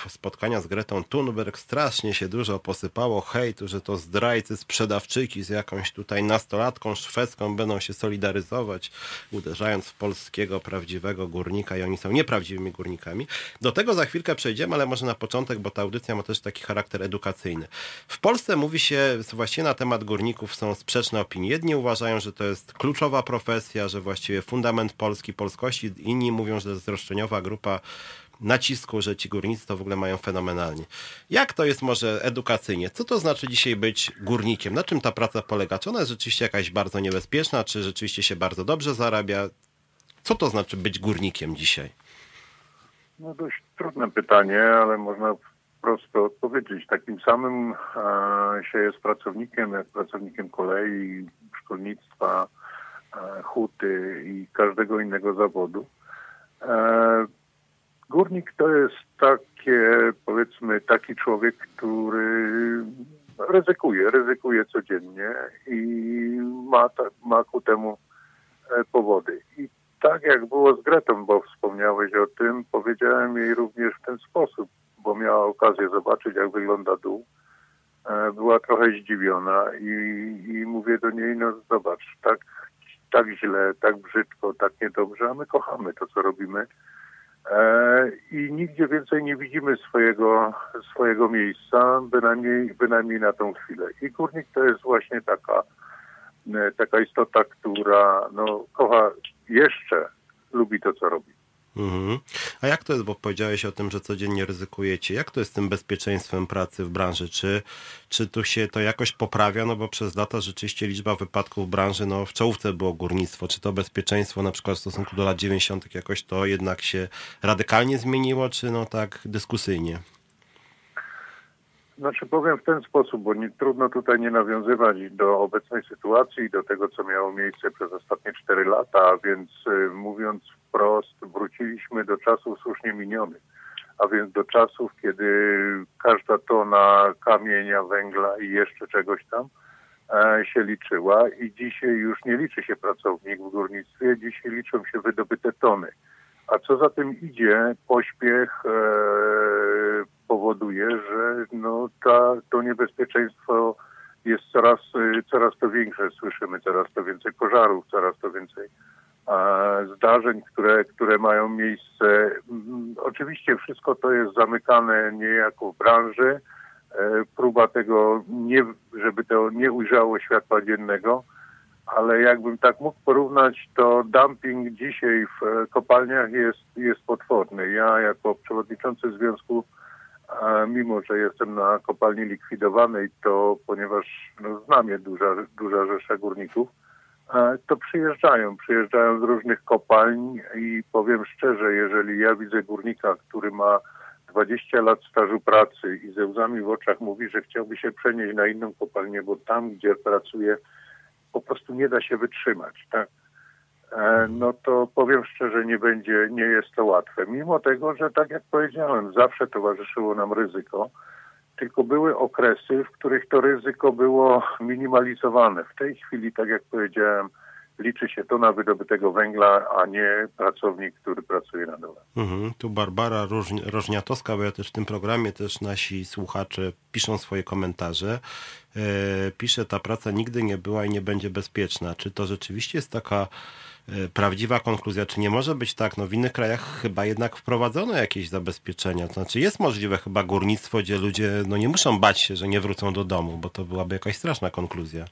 spotkania z Gretą Thunberg. Strasznie się dużo posypało hejtu, że to zdrajcy, sprzedawczyki z jakąś tutaj nastolatką szwedzką będą się solidaryzować, uderzając w polskiego prawdziwego górnika i oni są nieprawdziwymi górnikami. Do tego za chwilkę przejdziemy, ale może na początek, bo ta audycja ma też taki charakter edukacyjny. W Polsce mówi się właściwie na temat górników są sprzeczne opinie. Jedni uważają, że to jest kluczowa profesja, że właściwie fundament Polski, polskości. Inni mówią, że to jest roszczeniowa grupa nacisku, że ci górnicy to w ogóle mają fenomenalnie. Jak to jest może edukacyjnie? Co to znaczy dzisiaj być górnikiem? Na czym ta praca polega? Czy ona jest rzeczywiście jakaś bardzo niebezpieczna? Czy rzeczywiście się bardzo dobrze zarabia? Co to znaczy być górnikiem dzisiaj? No dość trudne pytanie, ale można prosto odpowiedzieć. Takim samym e, się jest pracownikiem, jak pracownikiem kolei, szkolnictwa, e, huty i każdego innego zawodu. Górnik to jest takie, powiedzmy, taki człowiek, który ryzykuje, ryzykuje codziennie i ma, ma ku temu e, powody. I tak jak było z Gretą, bo wspomniałeś o tym, powiedziałem jej również w ten sposób, bo miała okazję zobaczyć, jak wygląda dół. E, Była trochę zdziwiona i, i mówię do niej, no zobacz, tak, tak źle, tak brzydko, tak niedobrze, a my kochamy to, co robimy. E, I nigdzie więcej nie widzimy swojego, swojego miejsca, bynajmniej, bynajmniej na tą chwilę. I górnik to jest właśnie taka, e, taka istota, która no, kocha jeszcze, lubi to, co robi. Mhm. A jak to jest, bo powiedziałeś o tym, że codziennie ryzykujecie. Jak to jest z tym bezpieczeństwem pracy w branży? Czy, czy tu się to jakoś poprawia? No bo przez lata rzeczywiście liczba wypadków w branży, no w czołówce było górnictwo. Czy to bezpieczeństwo na przykład w stosunku do lat 90. jakoś to jednak się radykalnie zmieniło, czy no tak dyskusyjnie? Znaczy powiem w ten sposób, bo nie, trudno tutaj nie nawiązywać do obecnej sytuacji i do tego, co miało miejsce przez ostatnie 4 lata, więc y, mówiąc wprost, wróciliśmy do czasów słusznie minionych, a więc do czasów, kiedy każda tona kamienia, węgla i jeszcze czegoś tam e, się liczyła i dzisiaj już nie liczy się pracownik w górnictwie, dzisiaj liczą się wydobyte tony. A co za tym idzie, pośpiech e, powoduje, że no, ta, to niebezpieczeństwo jest coraz, y, coraz to większe. Słyszymy coraz to więcej pożarów, coraz to więcej zdarzeń, które, które mają miejsce. Mm, Oczywiście wszystko to jest zamykane niejako w branży. E, próba tego, nie, żeby to nie ujrzało światła dziennego, ale jakbym tak mógł porównać, to dumping dzisiaj w e, kopalniach jest, jest potworny. Ja jako przewodniczący związku, mimo że jestem na kopalni likwidowanej, to ponieważ no, znam je duża, duża rzesza górników, to przyjeżdżają, przyjeżdżają z różnych kopalń i powiem szczerze, jeżeli ja widzę górnika, który ma 20 lat stażu pracy i ze łzami w oczach mówi, że chciałby się przenieść na inną kopalnię, bo tam, gdzie pracuje, po prostu nie da się wytrzymać, tak? E, No to powiem szczerze, nie będzie, nie jest to łatwe. Mimo tego, że tak jak powiedziałem, zawsze towarzyszyło nam ryzyko, tylko były okresy, w których to ryzyko było minimalizowane. W tej chwili, tak jak powiedziałem, liczy się tona wydobytego węgla, a nie pracownik, który pracuje na dole. Mhm. Tu Barbara Rożniatowska, bo ja też w tym programie też nasi słuchacze piszą swoje komentarze. E, pisze, ta praca nigdy nie była i nie będzie bezpieczna. Czy to rzeczywiście jest taka prawdziwa konkluzja? Czy nie może być tak? No w innych krajach chyba jednak wprowadzono jakieś zabezpieczenia. To znaczy jest możliwe chyba górnictwo, gdzie ludzie no, nie muszą bać się, że nie wrócą do domu, bo to byłaby jakaś straszna konkluzja.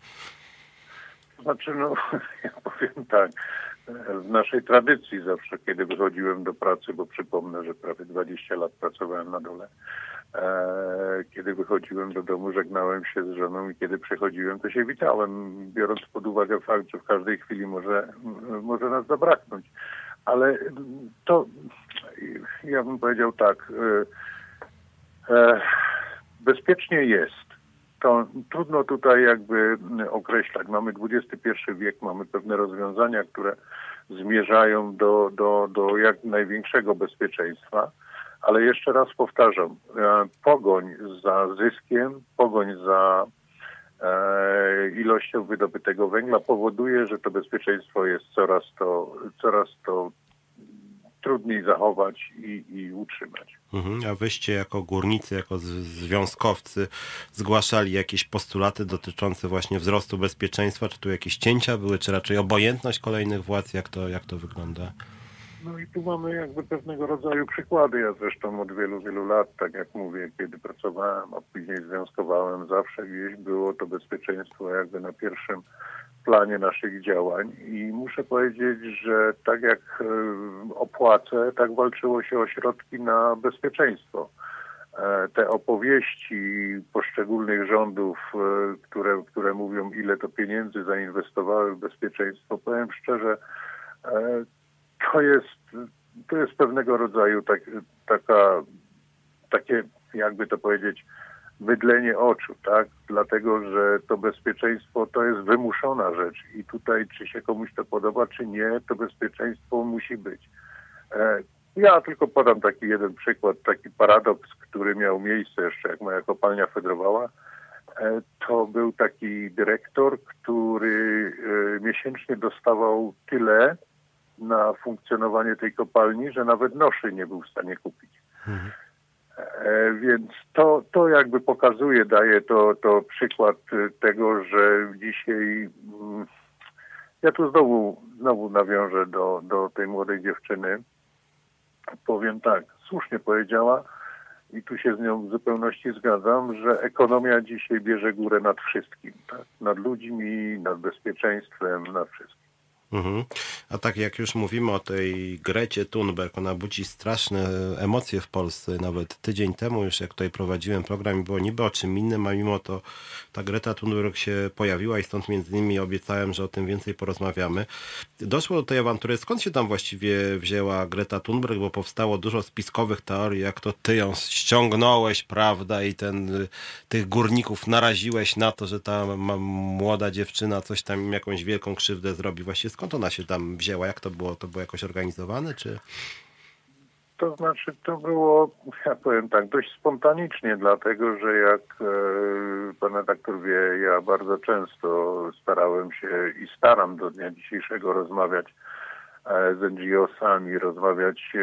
Znaczy, no, ja powiem tak, e, w naszej tradycji zawsze, kiedy wychodziłem do pracy, bo przypomnę, że prawie 20 lat pracowałem na dole, e, kiedy wychodziłem do domu, żegnałem się z żoną i kiedy przychodziłem, to się witałem, biorąc pod uwagę fakt, że w każdej chwili może, może nas zabraknąć. Ale to, ja bym powiedział tak, e, e, bezpiecznie jest to trudno tutaj jakby określać. Mamy XXI wiek, mamy pewne rozwiązania, które zmierzają do, do, do jak największego bezpieczeństwa, ale jeszcze raz powtarzam, e, pogoń za zyskiem, pogoń za e, ilością wydobytego węgla powoduje, że to bezpieczeństwo jest coraz to, coraz to trudniej zachować i, i utrzymać. Mhm. A wyście jako górnicy, jako związkowcy zgłaszali jakieś postulaty dotyczące właśnie wzrostu bezpieczeństwa? Czy tu jakieś cięcia były, czy raczej obojętność kolejnych władz? Jak to, jak to wygląda? No i tu mamy jakby pewnego rodzaju przykłady. Ja zresztą od wielu, wielu lat, tak jak mówię, kiedy pracowałem, a później związkowałem, zawsze gdzieś było to bezpieczeństwo jakby na pierwszym planie naszych działań i muszę powiedzieć, że tak jak e, opłacę, tak walczyło się o środki na bezpieczeństwo. E, Te opowieści poszczególnych rządów, e, które, które mówią, ile to pieniędzy zainwestowały w bezpieczeństwo, powiem szczerze, to jest, to jest pewnego rodzaju tak, taka, takie, jakby to powiedzieć, mydlenie oczu, tak? Dlatego, że to bezpieczeństwo to jest wymuszona rzecz i tutaj, czy się komuś to podoba, czy nie, to bezpieczeństwo musi być. E, Ja tylko podam taki jeden przykład, taki paradoks, który miał miejsce jeszcze, jak moja kopalnia fedrowała. E, To był taki dyrektor, który e, miesięcznie dostawał tyle na funkcjonowanie tej kopalni, że nawet noszy nie był w stanie kupić. E, Więc to, to jakby pokazuje, daje to, to przykład e, tego, że dzisiaj mm, ja tu znowu, znowu nawiążę do, do tej młodej dziewczyny. Powiem tak, słusznie powiedziała i tu się z nią w zupełności zgadzam, że ekonomia dzisiaj bierze górę nad wszystkim. Tak? Nad ludźmi, nad bezpieczeństwem, nad wszystkim. Mhm. A tak jak już mówimy o tej Grecie Thunberg, ona budzi straszne emocje w Polsce. Nawet tydzień temu już jak tutaj prowadziłem program i było niby o czym innym, a mimo to ta Greta Thunberg się pojawiła i stąd między innymi obiecałem, że o tym więcej porozmawiamy. Doszło do tej awantury. Skąd się tam właściwie wzięła Greta Thunberg? Bo powstało dużo spiskowych teorii, jak to ty ją ściągnąłeś, prawda, i ten, tych górników naraziłeś na to, że ta młoda dziewczyna coś tam im jakąś wielką krzywdę zrobi. Właściwie skąd ona się tam wzięła? Jak to było? To było jakoś organizowane, czy... To znaczy, to było, ja powiem tak, dość spontanicznie, dlatego że jak e, pan redaktor wie, ja bardzo często starałem się i staram do dnia dzisiejszego rozmawiać e, z NGO-sami, rozmawiać e,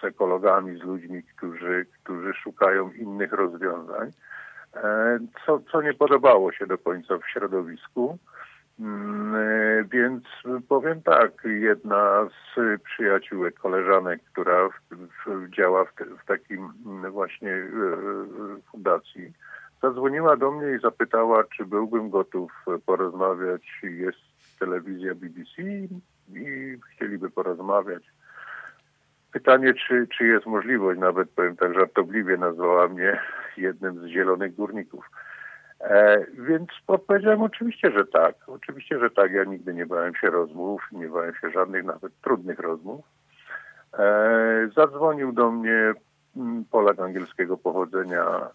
z ekologami, z ludźmi, którzy, którzy szukają innych rozwiązań, e, co, co nie podobało się do końca w środowisku. Mm, e, Więc powiem tak, jedna z przyjaciółek, koleżanek, która działa w, w takim właśnie e, fundacji, zadzwoniła do mnie i zapytała, czy byłbym gotów porozmawiać. Jest telewizja BBC i chcieliby porozmawiać. Pytanie, czy, czy jest możliwość, nawet powiem tak żartobliwie nazwała mnie jednym z zielonych górników. E, więc odpowiedziałem oczywiście, że tak. Oczywiście, że tak. Ja nigdy nie bałem się rozmów, nie bałem się żadnych nawet trudnych rozmów. E, zadzwonił do mnie mm, Polak angielskiego pochodzenia, e,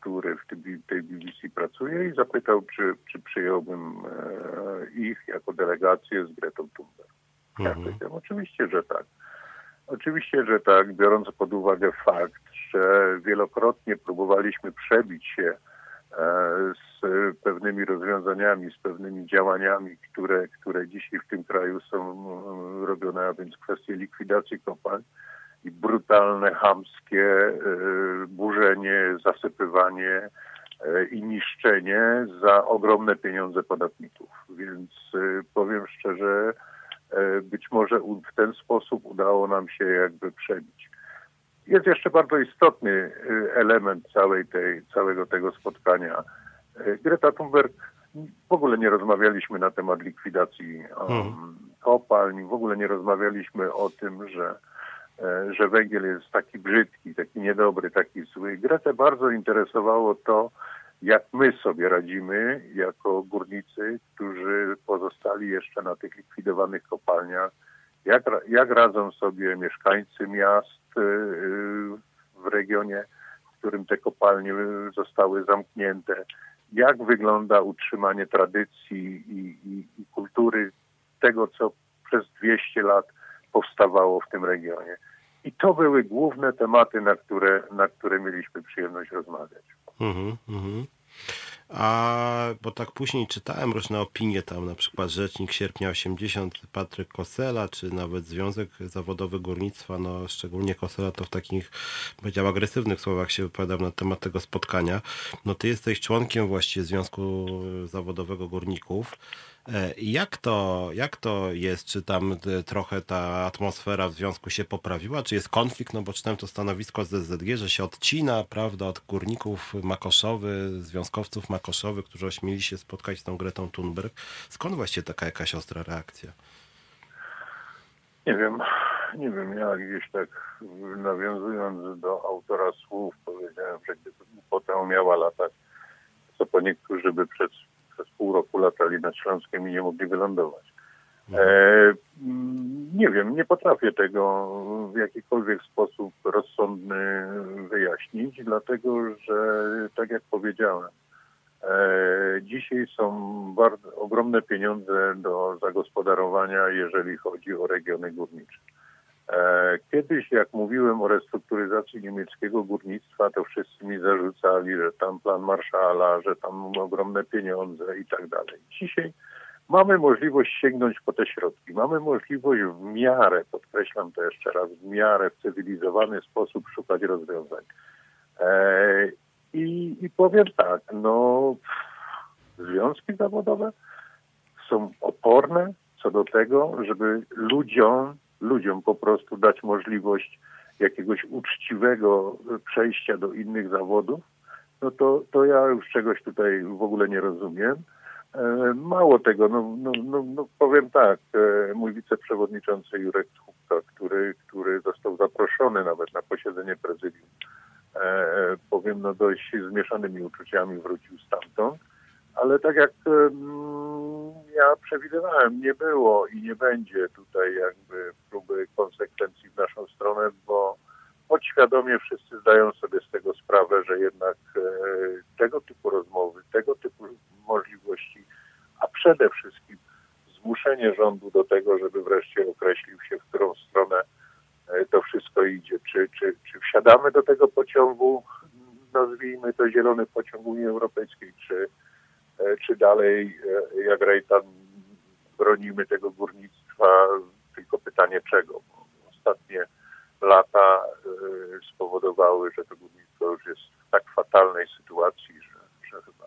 który w tej, tej BBC pracuje i zapytał, czy, czy przyjąłbym e, ich jako delegację z Gretą Thunberg. Ja Mhm. powiedziałem, oczywiście, że tak. Oczywiście, że tak, biorąc pod uwagę fakt, że wielokrotnie próbowaliśmy przebić się z pewnymi rozwiązaniami, z pewnymi działaniami, które, które dzisiaj w tym kraju są robione, a więc kwestie likwidacji kopalń i brutalne, chamskie e, burzenie, zasypywanie e, i niszczenie za ogromne pieniądze podatników. Więc e, powiem szczerze, e, być może w ten sposób udało nam się jakby przebić. Jest jeszcze bardzo istotny y, element całej tej, całego tego spotkania. Y, Greta Thunberg, w ogóle nie rozmawialiśmy na temat likwidacji um, Mhm. kopalń, w ogóle nie rozmawialiśmy o tym, że, e, że węgiel jest taki brzydki, taki niedobry, taki zły. Gretę bardzo interesowało to, jak my sobie radzimy jako górnicy, którzy pozostali jeszcze na tych likwidowanych kopalniach, jak, jak radzą sobie mieszkańcy miast y, y, w regionie, w którym te kopalnie zostały zamknięte, jak wygląda utrzymanie tradycji i, i, i kultury tego, co przez 200 lat powstawało w tym regionie. I to były główne tematy, na które, na które mieliśmy przyjemność rozmawiać. Mhm, mhm. A bo tak później czytałem różne opinie tam, na przykład Rzecznik Sierpnia 80 Patryk Kosela, czy nawet Związek Zawodowy Górnictwa, no szczególnie Kosela to w takich, powiedział, agresywnych słowach się wypowiadał na temat tego spotkania. No ty jesteś członkiem właściwie Związku Zawodowego Górników. E, Jak to, jak to jest? Czy tam e, trochę ta atmosfera w związku się poprawiła? Czy jest konflikt? No bo czytałem to stanowisko z ZZG, że się odcina, prawda, od górników Makoszowy, związkowców Makoszowych, którzy ośmieli się spotkać z tą Gretą Thunberg. Skąd właściwie taka jakaś ostra reakcja? Nie wiem, nie wiem, ja gdzieś tak nawiązując do autora słów powiedziałem, że potem miała latać, co po niektórzy by przez, przez pół roku latali nad Śląskiem i nie mogli wylądować. E, mm, nie wiem, nie potrafię tego w jakikolwiek sposób rozsądny wyjaśnić, dlatego że tak jak powiedziałem, E, Dzisiaj są bardzo ogromne pieniądze do zagospodarowania, jeżeli chodzi o regiony górnicze. E, Kiedyś, jak mówiłem o restrukturyzacji niemieckiego górnictwa, to wszyscy mi zarzucali, że tam plan Marszala, że tam ogromne pieniądze i tak dalej. Dzisiaj mamy możliwość sięgnąć po te środki. Mamy możliwość w miarę, podkreślam to jeszcze raz, w miarę w cywilizowany sposób szukać rozwiązań. E, i, I powiem tak, no związki zawodowe są oporne co do tego, żeby ludziom, ludziom po prostu dać możliwość jakiegoś uczciwego przejścia do innych zawodów, no to, to ja już czegoś tutaj w ogóle nie rozumiem. E, Mało tego, no, no, no, no powiem tak, e, mój wiceprzewodniczący Jurek Tchupka, który, który został zaproszony nawet na posiedzenie prezydium, e, powiem, no dość zmieszanymi uczuciami wrócił stamtąd, ale tak jak ja przewidywałem, nie było i nie będzie tutaj jakby próby konsekwencji w naszą stronę, bo podświadomie wszyscy zdają sobie z tego sprawę, że jednak e, tego typu rozmowy, tego typu możliwości, a przede wszystkim zmuszenie rządu do tego, żeby wreszcie określił się, w którą stronę e, to wszystko idzie. Czy, czy, czy wsiadamy do tego pociągu, nazwijmy to zielony pociąg Unii Europejskiej, czy, czy dalej, e, jak Rejtan, bronimy tego górnictwa, tylko pytanie czego. Ostatnie lata e, spowodowały, że to górnictwo już jest w tak fatalnej sytuacji, że, że chyba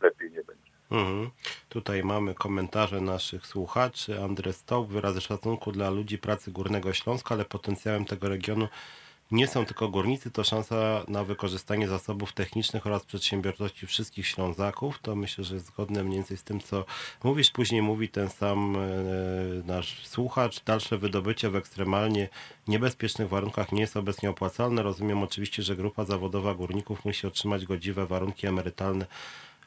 lepiej nie będzie. Mhm. Tutaj mamy komentarze naszych słuchaczy. Andres Stoł, wyrazy szacunku dla ludzi pracy Górnego Śląska, ale potencjałem tego regionu nie są tylko górnicy, to szansa na wykorzystanie zasobów technicznych oraz przedsiębiorczości wszystkich Ślązaków. To myślę, że jest zgodne mniej więcej z tym, co mówisz. Później mówi ten sam e, nasz słuchacz. Dalsze wydobycie w ekstremalnie niebezpiecznych warunkach nie jest obecnie opłacalne. Rozumiem oczywiście, że grupa zawodowa górników musi otrzymać godziwe warunki emerytalne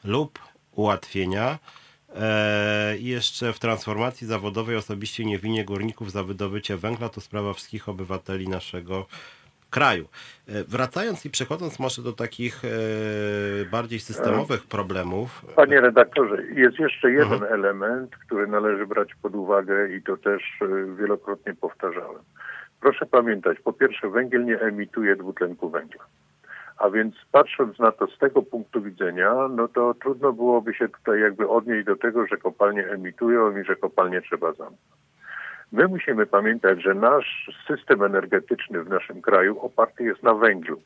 lub ułatwienia. Eee, I jeszcze w transformacji zawodowej osobiście nie winię górników za wydobycie węgla. To sprawa wszystkich obywateli naszego kraju. E, Wracając i przechodząc może do takich e, bardziej systemowych problemów. Panie redaktorze, jest jeszcze jeden element, który należy brać pod uwagę i to też e, wielokrotnie powtarzałem. Proszę pamiętać, po pierwsze węgiel nie emituje dwutlenku węgla. A więc patrząc na to z tego punktu widzenia, no to trudno byłoby się tutaj jakby odnieść do tego, że kopalnie emitują i że kopalnie trzeba zamknąć. My musimy pamiętać, że nasz system energetyczny w naszym kraju oparty jest na węglu.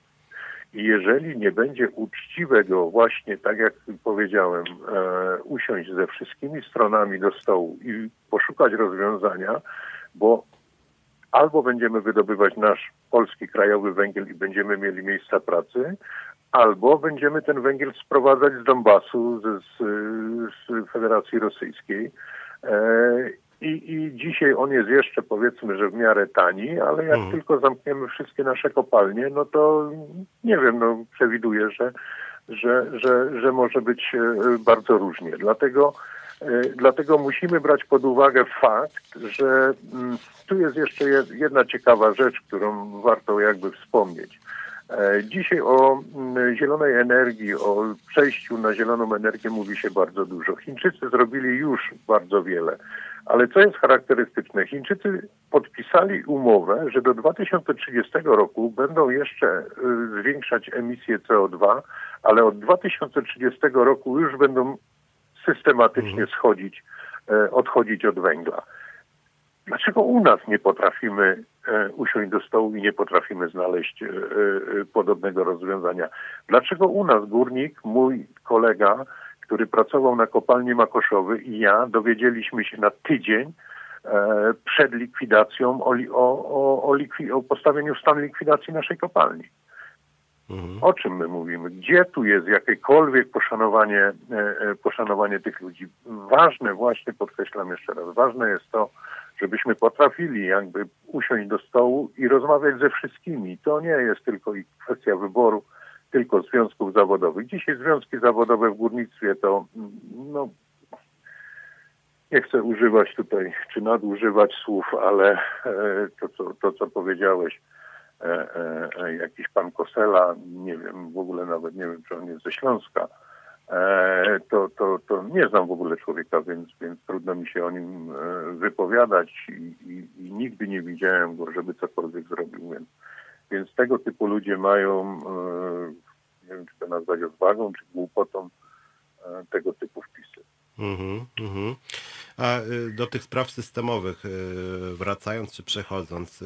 I jeżeli nie będzie uczciwego, właśnie tak jak powiedziałem, e, usiąść ze wszystkimi stronami do stołu i poszukać rozwiązania, bo albo będziemy wydobywać nasz polski krajowy węgiel i będziemy mieli miejsca pracy, albo będziemy ten węgiel sprowadzać z Donbasu, z, z, Federacji Rosyjskiej. E, i, I dzisiaj on jest jeszcze powiedzmy, że w miarę tani, ale jak tylko zamkniemy wszystkie nasze kopalnie, no to nie wiem, no przewiduję, że, że, że, że może być e, bardzo różnie. Dlatego, e, dlatego musimy brać pod uwagę fakt, że mm, tu jest jeszcze jed- jedna ciekawa rzecz, którą warto jakby wspomnieć. E, Dzisiaj o mm, zielonej energii, o przejściu na zieloną energię mówi się bardzo dużo. Chińczycy zrobili już bardzo wiele. Ale co jest charakterystyczne? Chińczycy podpisali umowę, że do 2030 roku będą jeszcze y, zwiększać emisję CO2, ale od 2030 roku już będą systematycznie schodzić, e, odchodzić od węgla. Dlaczego u nas nie potrafimy e, usiąść do stołu i nie potrafimy znaleźć e, podobnego rozwiązania? Dlaczego u nas górnik, mój kolega, który pracował na kopalni Makoszowy i ja dowiedzieliśmy się na tydzień e, przed likwidacją o, o, o, likwi, o postawieniu w stan likwidacji naszej kopalni? O czym my mówimy? Gdzie tu jest jakiekolwiek poszanowanie, e, e, poszanowanie tych ludzi? Ważne, właśnie podkreślam jeszcze raz, ważne jest to, żebyśmy potrafili jakby usiąść do stołu i rozmawiać ze wszystkimi. To nie jest tylko kwestia wyboru tylko związków zawodowych. Dzisiaj związki zawodowe w górnictwie to no, nie chcę używać tutaj, czy nadużywać słów, ale e, to, co, to, co powiedziałeś, e, e, jakiś pan Kosela, nie wiem, w ogóle nawet nie wiem, czy on jest ze Śląska, to, to, to nie znam w ogóle człowieka, więc, więc trudno mi się o nim wypowiadać i, i i nigdy nie widziałem go, żeby cokolwiek zrobił. Więc, więc tego typu ludzie mają, e, nie wiem czy to nazwać odwagą, czy głupotą, e, tego typu wpisy. Mhm, mhm. A y, do tych spraw systemowych wracając czy przechodząc,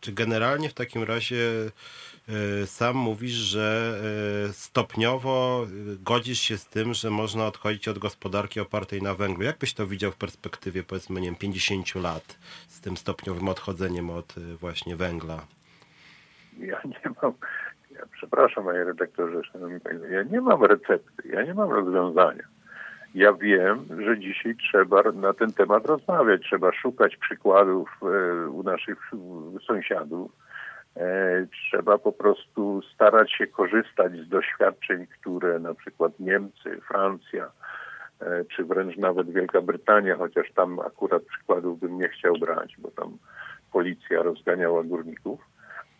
czy generalnie w takim razie sam mówisz, że stopniowo godzisz się z tym, że można odchodzić od gospodarki opartej na węglu? Jak byś to widział w perspektywie powiedzmy, nie wiem, 50 lat z tym stopniowym odchodzeniem od właśnie węgla? Ja nie mam, ja przepraszam panie redaktorze, ja nie mam recepty, ja nie mam rozwiązania. Ja wiem, że dzisiaj trzeba na ten temat rozmawiać, trzeba szukać przykładów e, u naszych sąsiadów. E, trzeba po prostu starać się korzystać z doświadczeń, które na przykład Niemcy, Francja, e, czy wręcz nawet Wielka Brytania, chociaż tam akurat przykładów bym nie chciał brać, bo tam policja rozganiała górników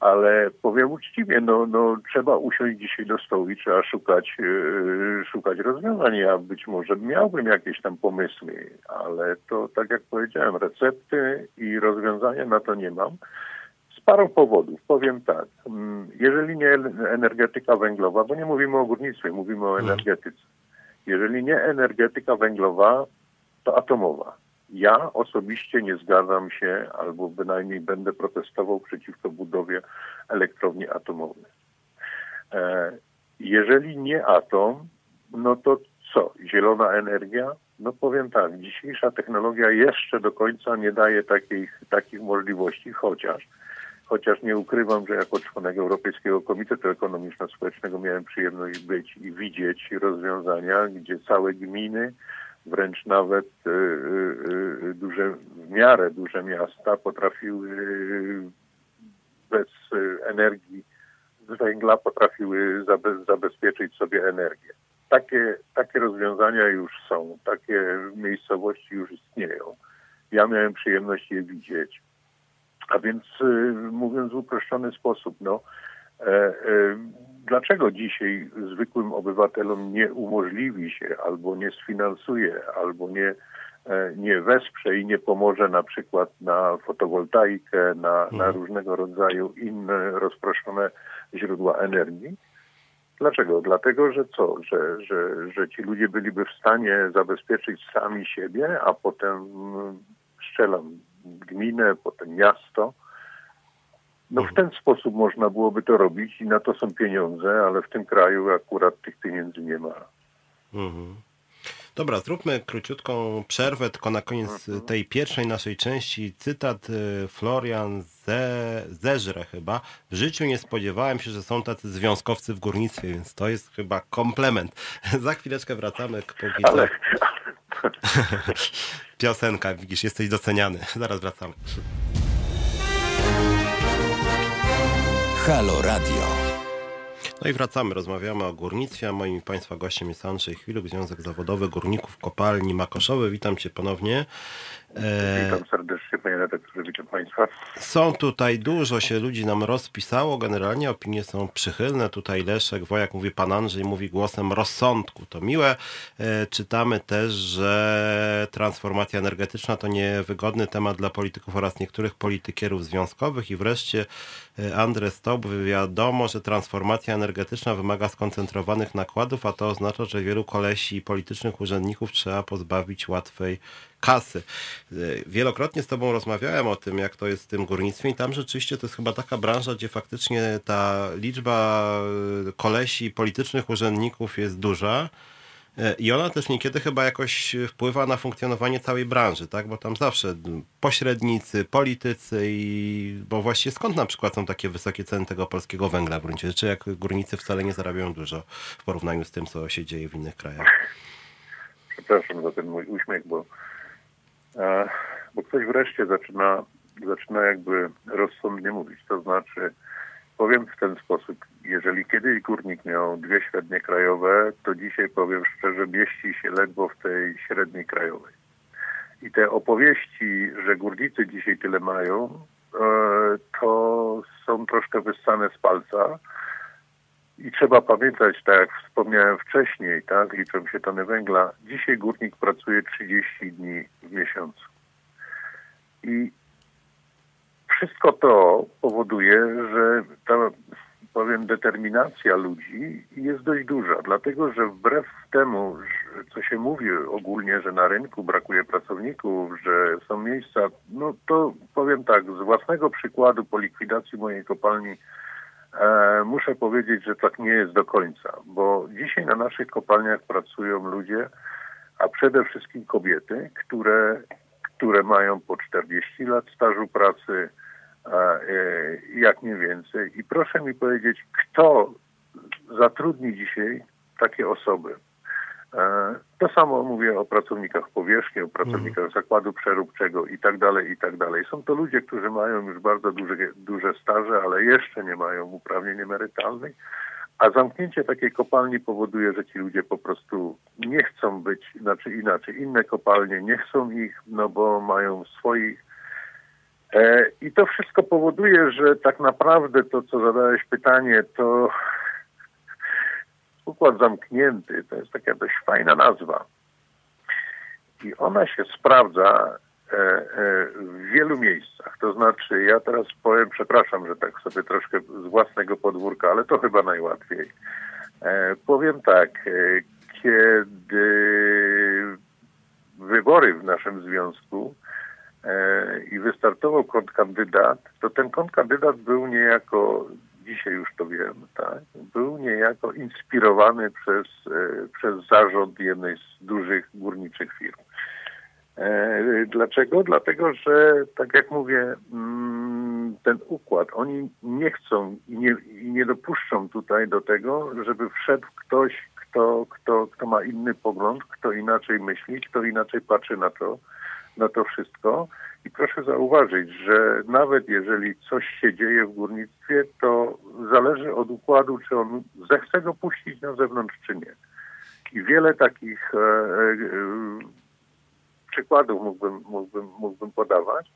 ale powiem uczciwie, no, no trzeba usiąść dzisiaj do stołu i trzeba szukać, yy, szukać rozwiązań. Ja być może miałbym jakieś tam pomysły, ale to tak jak powiedziałem, recepty i rozwiązania na to nie mam. Z parą powodów. Powiem tak, mm, jeżeli nie energetyka węglowa, bo nie mówimy o górnictwie, mówimy o energetyce. Jeżeli nie energetyka węglowa, to atomowa. Ja osobiście nie zgadzam się, albo bynajmniej będę protestował przeciwko budowie elektrowni atomowej. E, jeżeli nie atom, no to co? Zielona energia? No powiem tak, dzisiejsza technologia jeszcze do końca nie daje takich, takich możliwości, chociaż chociaż nie ukrywam, że jako członek Europejskiego Komitetu Ekonomiczno-Społecznego miałem przyjemność być i widzieć rozwiązania, gdzie całe gminy wręcz nawet y, y, y, duże, w miarę duże miasta potrafiły bez energii z węgla potrafiły zabezpieczyć sobie energię. Takie, takie rozwiązania już są, takie miejscowości już istnieją. Ja miałem przyjemność je widzieć. A więc mówiąc w uproszczony sposób, no, e, e, dlaczego dzisiaj zwykłym obywatelom nie umożliwi się albo nie sfinansuje, albo nie, e, nie wesprze i nie pomoże na przykład na fotowoltaikę, na, na Mhm. różnego rodzaju inne rozproszone źródła energii? Dlaczego? Dlatego, że co? Że, że, że ci ludzie byliby w stanie zabezpieczyć sami siebie, a potem mm, strzelam gminę, potem miasto. No w ten sposób można byłoby to robić i na to są pieniądze, ale w tym kraju akurat tych pieniędzy nie ma. Mhm. Dobra, zróbmy króciutką przerwę, tylko na koniec Mhm. tej pierwszej naszej części cytat y, Florian Ze, Zeżre chyba. W życiu nie spodziewałem się, że są tacy związkowcy w górnictwie, więc to jest chyba komplement. Za chwileczkę wracamy k. Ale, Piosenka, widzisz, jesteś doceniany. Zaraz wracamy. Halo Radio. No i wracamy, rozmawiamy o górnictwie, moim Państwa gościem jest Andrzej Chwiluk, Związek Zawodowy Górników Kopalni Makoszowy. Witam Cię ponownie. E, witam serdecznie, panie redaktorze, witam państwa. Są tutaj, dużo się ludzi nam rozpisało, generalnie opinie są przychylne. Tutaj Leszek Wojak mówi, pan Andrzej mówi głosem rozsądku, to miłe. E, czytamy też, że transformacja energetyczna to niewygodny temat dla polityków oraz niektórych politykierów związkowych i wreszcie e, Andres Stob, wiadomo, że transformacja energetyczna wymaga skoncentrowanych nakładów, a to oznacza, że wielu kolesi i politycznych urzędników trzeba pozbawić łatwej kasy. E, Wielokrotnie z Tobą rozmawiałem o tym, jak to jest w tym górnictwie i tam rzeczywiście to jest chyba taka branża, gdzie faktycznie ta liczba e, kolesi politycznych urzędników jest duża. E, I ona też niekiedy chyba jakoś wpływa na funkcjonowanie całej branży, tak? Bo tam zawsze pośrednicy, politycy i... Bo właściwie skąd na przykład są takie wysokie ceny tego polskiego węgla w gruncie rzeczy, jak górnicy wcale nie zarabiają dużo w porównaniu z tym, co się dzieje w innych krajach. Przepraszam za ten mój uśmiech, bo, bo ktoś wreszcie zaczyna, zaczyna jakby rozsądnie mówić. To znaczy, powiem w ten sposób, jeżeli kiedyś górnik miał dwie średnie krajowe, to dzisiaj powiem szczerze, mieści się ledwo w tej średniej krajowej. I te opowieści, że górnicy dzisiaj tyle mają, e, to są troszkę wyssane z palca. I trzeba pamiętać, tak jak wspomniałem wcześniej, tak, liczą się tony węgla. Dzisiaj górnik pracuje 30 dni w miesiącu. I wszystko to powoduje, że ta, powiem, determinacja ludzi jest dość duża, dlatego że wbrew temu, co się mówi ogólnie, że na rynku brakuje pracowników, że są miejsca, no to powiem tak, z własnego przykładu po likwidacji mojej kopalni muszę powiedzieć, że tak nie jest do końca, bo dzisiaj na naszych kopalniach pracują ludzie, a przede wszystkim kobiety, które, które mają po 40 lat stażu pracy, e, jak nie więcej. I proszę mi powiedzieć, kto zatrudni dzisiaj takie osoby? E, To samo mówię o pracownikach powierzchni, o pracownikach zakładu przeróbczego i tak dalej, i tak dalej. Są to ludzie, którzy mają już bardzo duże, duże staże, ale jeszcze nie mają uprawnień emerytalnych, a zamknięcie takiej kopalni powoduje, że ci ludzie po prostu nie chcą być, znaczy inaczej, inne kopalnie nie chcą ich, no bo mają swoich. E, I to wszystko powoduje, że tak naprawdę to, co zadałeś pytanie, to układ zamknięty, to jest taka dość fajna nazwa. I ona się sprawdza e, e, w wielu miejscach. To znaczy, ja teraz powiem, przepraszam, że tak sobie troszkę z własnego podwórka, ale to chyba najłatwiej. E, powiem tak, kiedy wybory w naszym związku i wystartował kontrkandydat, to ten kontrkandydat był niejako, dzisiaj już to wiem, tak, był niejako inspirowany przez, e, przez zarząd jednej z dużych górniczych firm. E, Dlaczego? Dlatego, że tak jak mówię, mm, ten układ, oni nie chcą i nie, i nie dopuszczą tutaj do tego, żeby wszedł ktoś, kto, kto, kto ma inny pogląd, kto inaczej myśli, kto inaczej patrzy na to, na to wszystko. I proszę zauważyć, że nawet jeżeli coś się dzieje w górnictwie, to zależy od układu, czy on zechce go puścić na zewnątrz, czy nie. I wiele takich e, e, przykładów mógłbym, mógłbym, mógłbym podawać.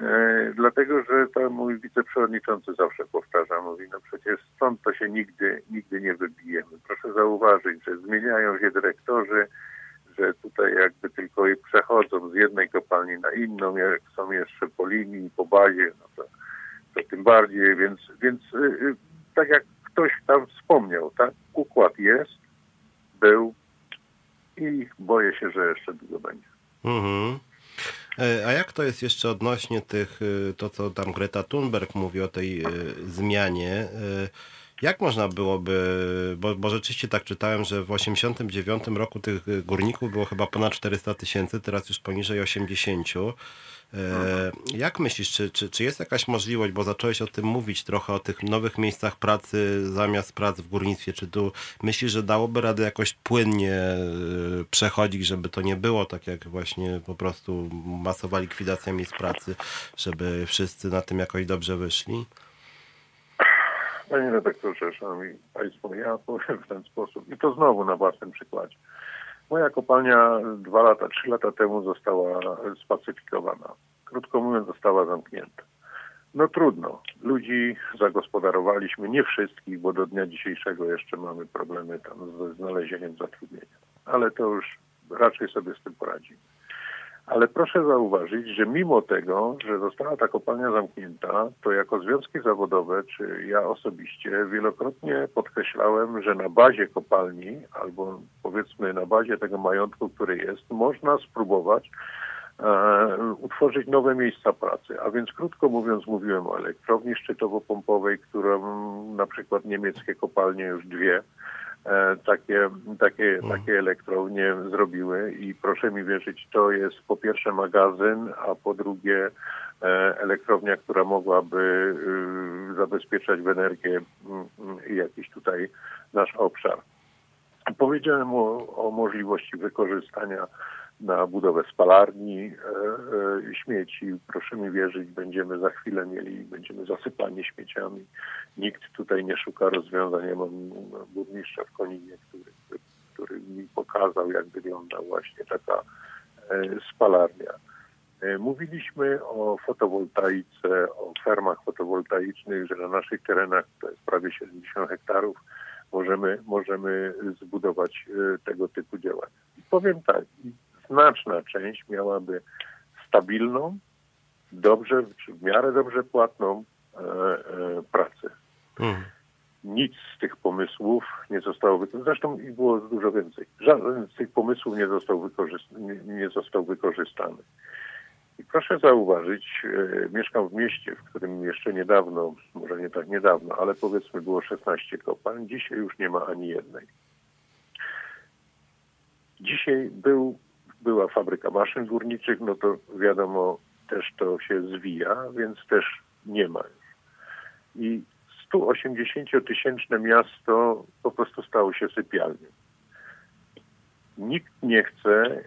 E, dlatego, że to mój wiceprzewodniczący zawsze powtarza, mówi, no przecież stąd to się nigdy, nigdy nie wybijemy. Proszę zauważyć, że zmieniają się dyrektorzy, tutaj jakby tylko przechodzą z jednej kopalni na inną, jak są jeszcze po linii, po bazie, no to, to tym bardziej, więc, więc y, y, tak jak ktoś tam wspomniał, tak, układ jest, był i boję się, że jeszcze długo będzie. Mhm. E, A jak to jest jeszcze odnośnie tych, y, to co tam Greta Thunberg mówi o tej zmianie? Jak można byłoby, bo, bo rzeczywiście tak czytałem, że w 89 roku tych górników było chyba ponad 400 tysięcy, teraz już poniżej 80. E, Jak myślisz, czy, czy, czy jest jakaś możliwość, bo zacząłeś o tym mówić trochę, o tych nowych miejscach pracy zamiast prac w górnictwie, czy tu myślisz, że dałoby radę jakoś płynnie e, przechodzić, żeby to nie było tak jak właśnie po prostu masowa likwidacja miejsc pracy, żeby wszyscy na tym jakoś dobrze wyszli? Panie redaktorze, szanowni państwo, ja powiem w ten sposób i to znowu na własnym przykładzie. Moja kopalnia dwa lata, trzy lata temu została spacyfikowana. Krótko mówiąc, została zamknięta. No trudno. Ludzi zagospodarowaliśmy, nie wszystkich, bo do dnia dzisiejszego jeszcze mamy problemy tam ze znalezieniem zatrudnienia. Ale to już raczej sobie z tym poradzimy. Ale proszę zauważyć, że mimo tego, że została ta kopalnia zamknięta, to jako związki zawodowe, czy ja osobiście wielokrotnie podkreślałem, że na bazie kopalni, albo powiedzmy na bazie tego majątku, który jest, można spróbować e, utworzyć nowe miejsca pracy. A więc krótko mówiąc, mówiłem o elektrowni szczytowo-pompowej, którą na przykład niemieckie kopalnie już dwie takie, takie, takie elektrownie zrobiły i proszę mi wierzyć, to jest po pierwsze magazyn, a po drugie e, elektrownia, która mogłaby y, zabezpieczać w energię mm, mm, jakiś tutaj nasz obszar. Powiedziałem o, o możliwości wykorzystania na budowę spalarni e, e, śmieci. Proszę mi wierzyć, będziemy za chwilę mieli, będziemy zasypani śmieciami. Nikt tutaj nie szuka rozwiązań. Ja mam burmistrza w Koninie, który, który mi pokazał, jak wygląda właśnie taka e, spalarnia. Mówiliśmy o fotowoltaice, o fermach fotowoltaicznych, że na naszych terenach, to jest prawie 70 hektarów, możemy, możemy zbudować tego typu działania. I powiem tak, znaczna część miałaby stabilną, dobrze, w miarę dobrze płatną e, e, pracę. Mhm. Nic z tych pomysłów nie zostało wykorzystane. Zresztą ich było dużo więcej. Żaden z tych pomysłów nie został, wykorzyst- nie, nie został wykorzystany. I proszę zauważyć, e, mieszkam w mieście, w którym jeszcze niedawno, może nie tak niedawno, ale powiedzmy było 16 kopalń. Dzisiaj już nie ma ani jednej. Dzisiaj był, była fabryka maszyn górniczych, no to wiadomo, też to się zwija, więc też nie ma już. I 180-tysięczne miasto po prostu stało się sypialnią. Nikt nie chce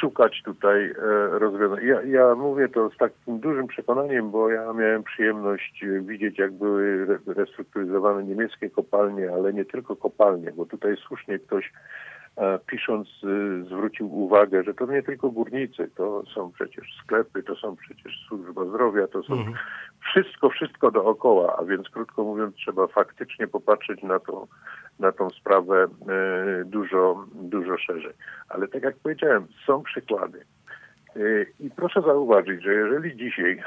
szukać tutaj e, rozwiązań. Ja, ja mówię to z takim dużym przekonaniem, bo ja miałem przyjemność e, widzieć, jak były re- restrukturyzowane niemieckie kopalnie, ale nie tylko kopalnie, bo tutaj słusznie ktoś pisząc y, zwrócił uwagę, że to nie tylko górnicy, to są przecież sklepy, to są przecież służba zdrowia, to są wszystko, wszystko dookoła, a więc krótko mówiąc trzeba faktycznie popatrzeć na, to, na tą sprawę e, dużo, dużo szerzej. Ale tak jak powiedziałem, są przykłady. E, I proszę zauważyć, że jeżeli dzisiaj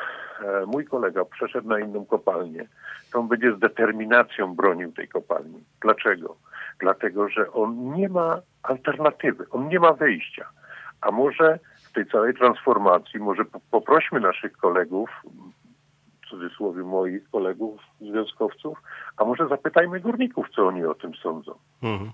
e, mój kolega przeszedł na inną kopalnię, to on będzie z determinacją bronił tej kopalni. Dlaczego? Dlatego, że on nie ma alternatywy, on nie ma wyjścia. A może w tej całej transformacji, może po- poprośmy naszych kolegów, w cudzysłowie moich kolegów, związkowców, a może zapytajmy górników, co oni o tym sądzą. Mhm.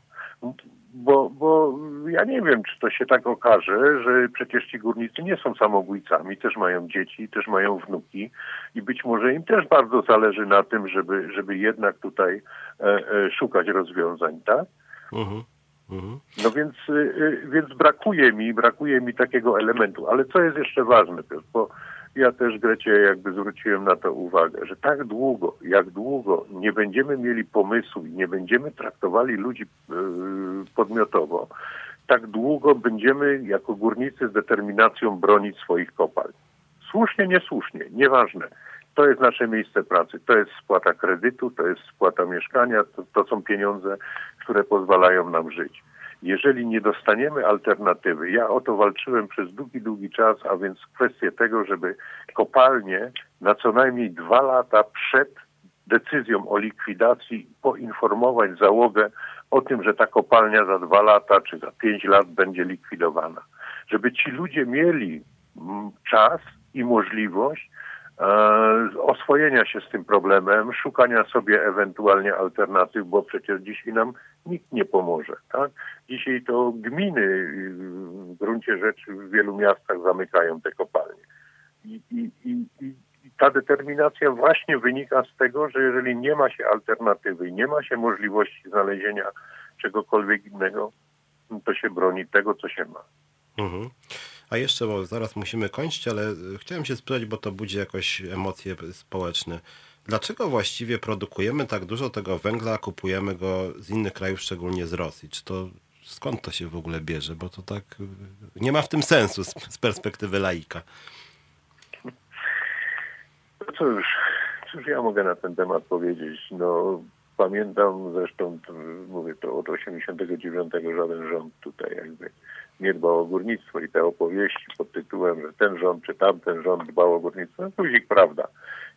Bo, bo ja nie wiem, czy to się tak okaże, że przecież ci górnicy nie są samobójcami, też mają dzieci, też mają wnuki i być może im też bardzo zależy na tym, żeby, żeby jednak tutaj e, e, szukać rozwiązań, tak? Mhm. Mhm. No więc, y, y, więc brakuje mi, brakuje mi takiego elementu. Ale co jest jeszcze ważne, bo ja też Grecie jakby zwróciłem na to uwagę, że tak długo, jak długo nie będziemy mieli pomysłu i nie będziemy traktowali ludzi y, podmiotowo, tak długo będziemy jako górnicy z determinacją bronić swoich kopalń. Słusznie, niesłusznie, nieważne. To jest nasze miejsce pracy, to jest spłata kredytu, to jest spłata mieszkania, to, to są pieniądze, które pozwalają nam żyć. Jeżeli nie dostaniemy alternatywy, ja o to walczyłem przez długi, długi czas, a więc kwestię tego, żeby kopalnie na co najmniej dwa lata przed decyzją o likwidacji poinformować załogę o tym, że ta kopalnia za dwa lata czy za pięć lat będzie likwidowana. Żeby ci ludzie mieli mm, czas i możliwość e, oswojenia się z tym problemem, szukania sobie ewentualnie alternatyw, bo przecież dzisiaj nam nikt nie pomoże. Tak? Dzisiaj to gminy y, w gruncie rzeczy w wielu miastach zamykają te kopalnie. I, i, i, i ta determinacja właśnie wynika z tego, że jeżeli nie ma się alternatywy nie ma się możliwości znalezienia czegokolwiek innego, to się broni tego, co się ma. Mhm. A jeszcze, bo zaraz musimy kończyć, ale y, chciałem się spytać, bo to budzi jakoś emocje społeczne. Dlaczego właściwie produkujemy tak dużo tego węgla, kupujemy go z innych krajów, szczególnie z Rosji? Czy to skąd to się w ogóle bierze? Bo to tak y, nie ma w tym sensu z, perspektywy laika. No cóż, cóż ja mogę na ten temat powiedzieć? No, pamiętam zresztą, mówię to od 89 żaden rząd tutaj jakby nie dbał o górnictwo i te opowieści pod tytułem, że ten rząd czy tamten rząd dbał o górnictwo, no ich prawda.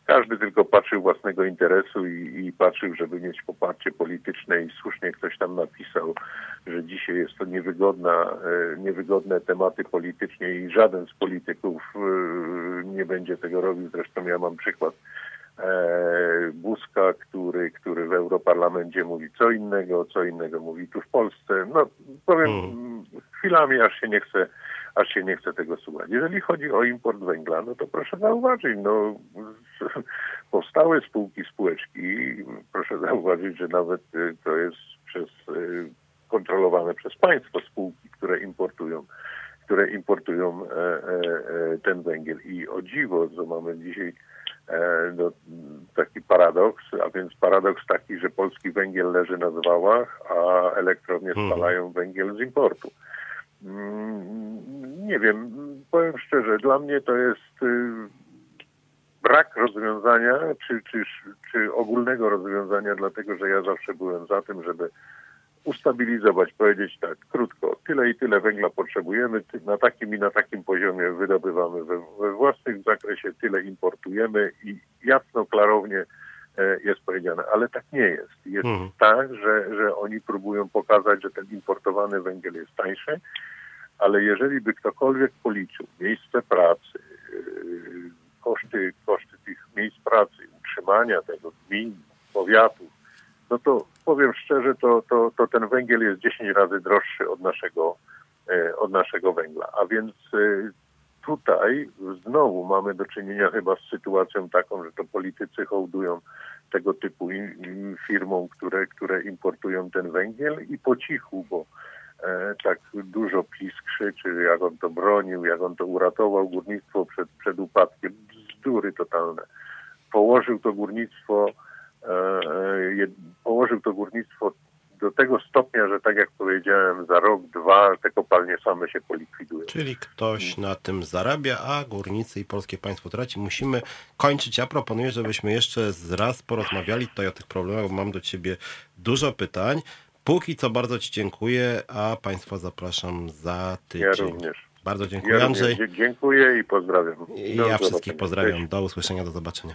Każdy tylko patrzył własnego interesu i, i patrzył, żeby mieć poparcie polityczne i słusznie ktoś tam napisał, że dzisiaj jest to niewygodna, e, niewygodne tematy politycznie i żaden z polityków e, nie będzie tego robił. Zresztą ja mam przykład e, Buzka, który, który w Europarlamencie mówi co innego, co innego mówi tu w Polsce. No powiem Mhm. chwilami, aż się nie chce aż się nie chce tego słuchać. Jeżeli chodzi o import węgla, no to proszę zauważyć, no powstały spółki, spółeczki, proszę zauważyć, że nawet y, to jest przez y, kontrolowane przez państwo spółki, które importują które importują e, e, e, ten węgiel. I o dziwo, co mamy dzisiaj no, taki paradoks, a więc paradoks taki, że polski węgiel leży na zwałach, a elektrownie Mhm. spalają węgiel z importu. Mm, Nie wiem, powiem szczerze, dla mnie to jest y, brak rozwiązania, czy, czy, czy ogólnego rozwiązania, dlatego że ja zawsze byłem za tym, żeby ustabilizować, powiedzieć tak, krótko, tyle i tyle węgla potrzebujemy, na takim i na takim poziomie wydobywamy we, we własnym zakresie, tyle importujemy i jasno, klarownie jest powiedziane, ale tak nie jest. Jest Mhm. tak, że, że oni próbują pokazać, że ten importowany węgiel jest tańszy, ale jeżeli by ktokolwiek policzył miejsce pracy, yy, koszty, koszty tych miejsc pracy, utrzymania tego gmin, powiatów, no to powiem szczerze, to, to, to ten węgiel jest 10 razy droższy od naszego, e, od naszego węgla. A więc e, tutaj znowu mamy do czynienia chyba z sytuacją taką, że to politycy hołdują tego typu firmom, które, które importują ten węgiel i po cichu, bo e, tak dużo PiS krzyczy, jak on to bronił, jak on to uratował górnictwo przed, przed upadkiem. Bzdury totalne. Położył to górnictwo, e, e, położył to górnictwo do tego stopnia, że tak jak powiedziałem, za rok, dwa te kopalnie same się polikwidują. Czyli ktoś na tym zarabia, a górnicy i polskie państwo traci. Musimy kończyć. Ja proponuję, żebyśmy jeszcze raz porozmawiali tutaj o tych problemach, bo mam do ciebie dużo pytań. Póki co bardzo ci dziękuję, a państwa zapraszam za tydzień. Ja również. Bardzo dziękuję, Ja Andrzej. również dzie- dziękuję i pozdrawiam. I Do ja wszystkich pozdrawiam. Do usłyszenia, do zobaczenia.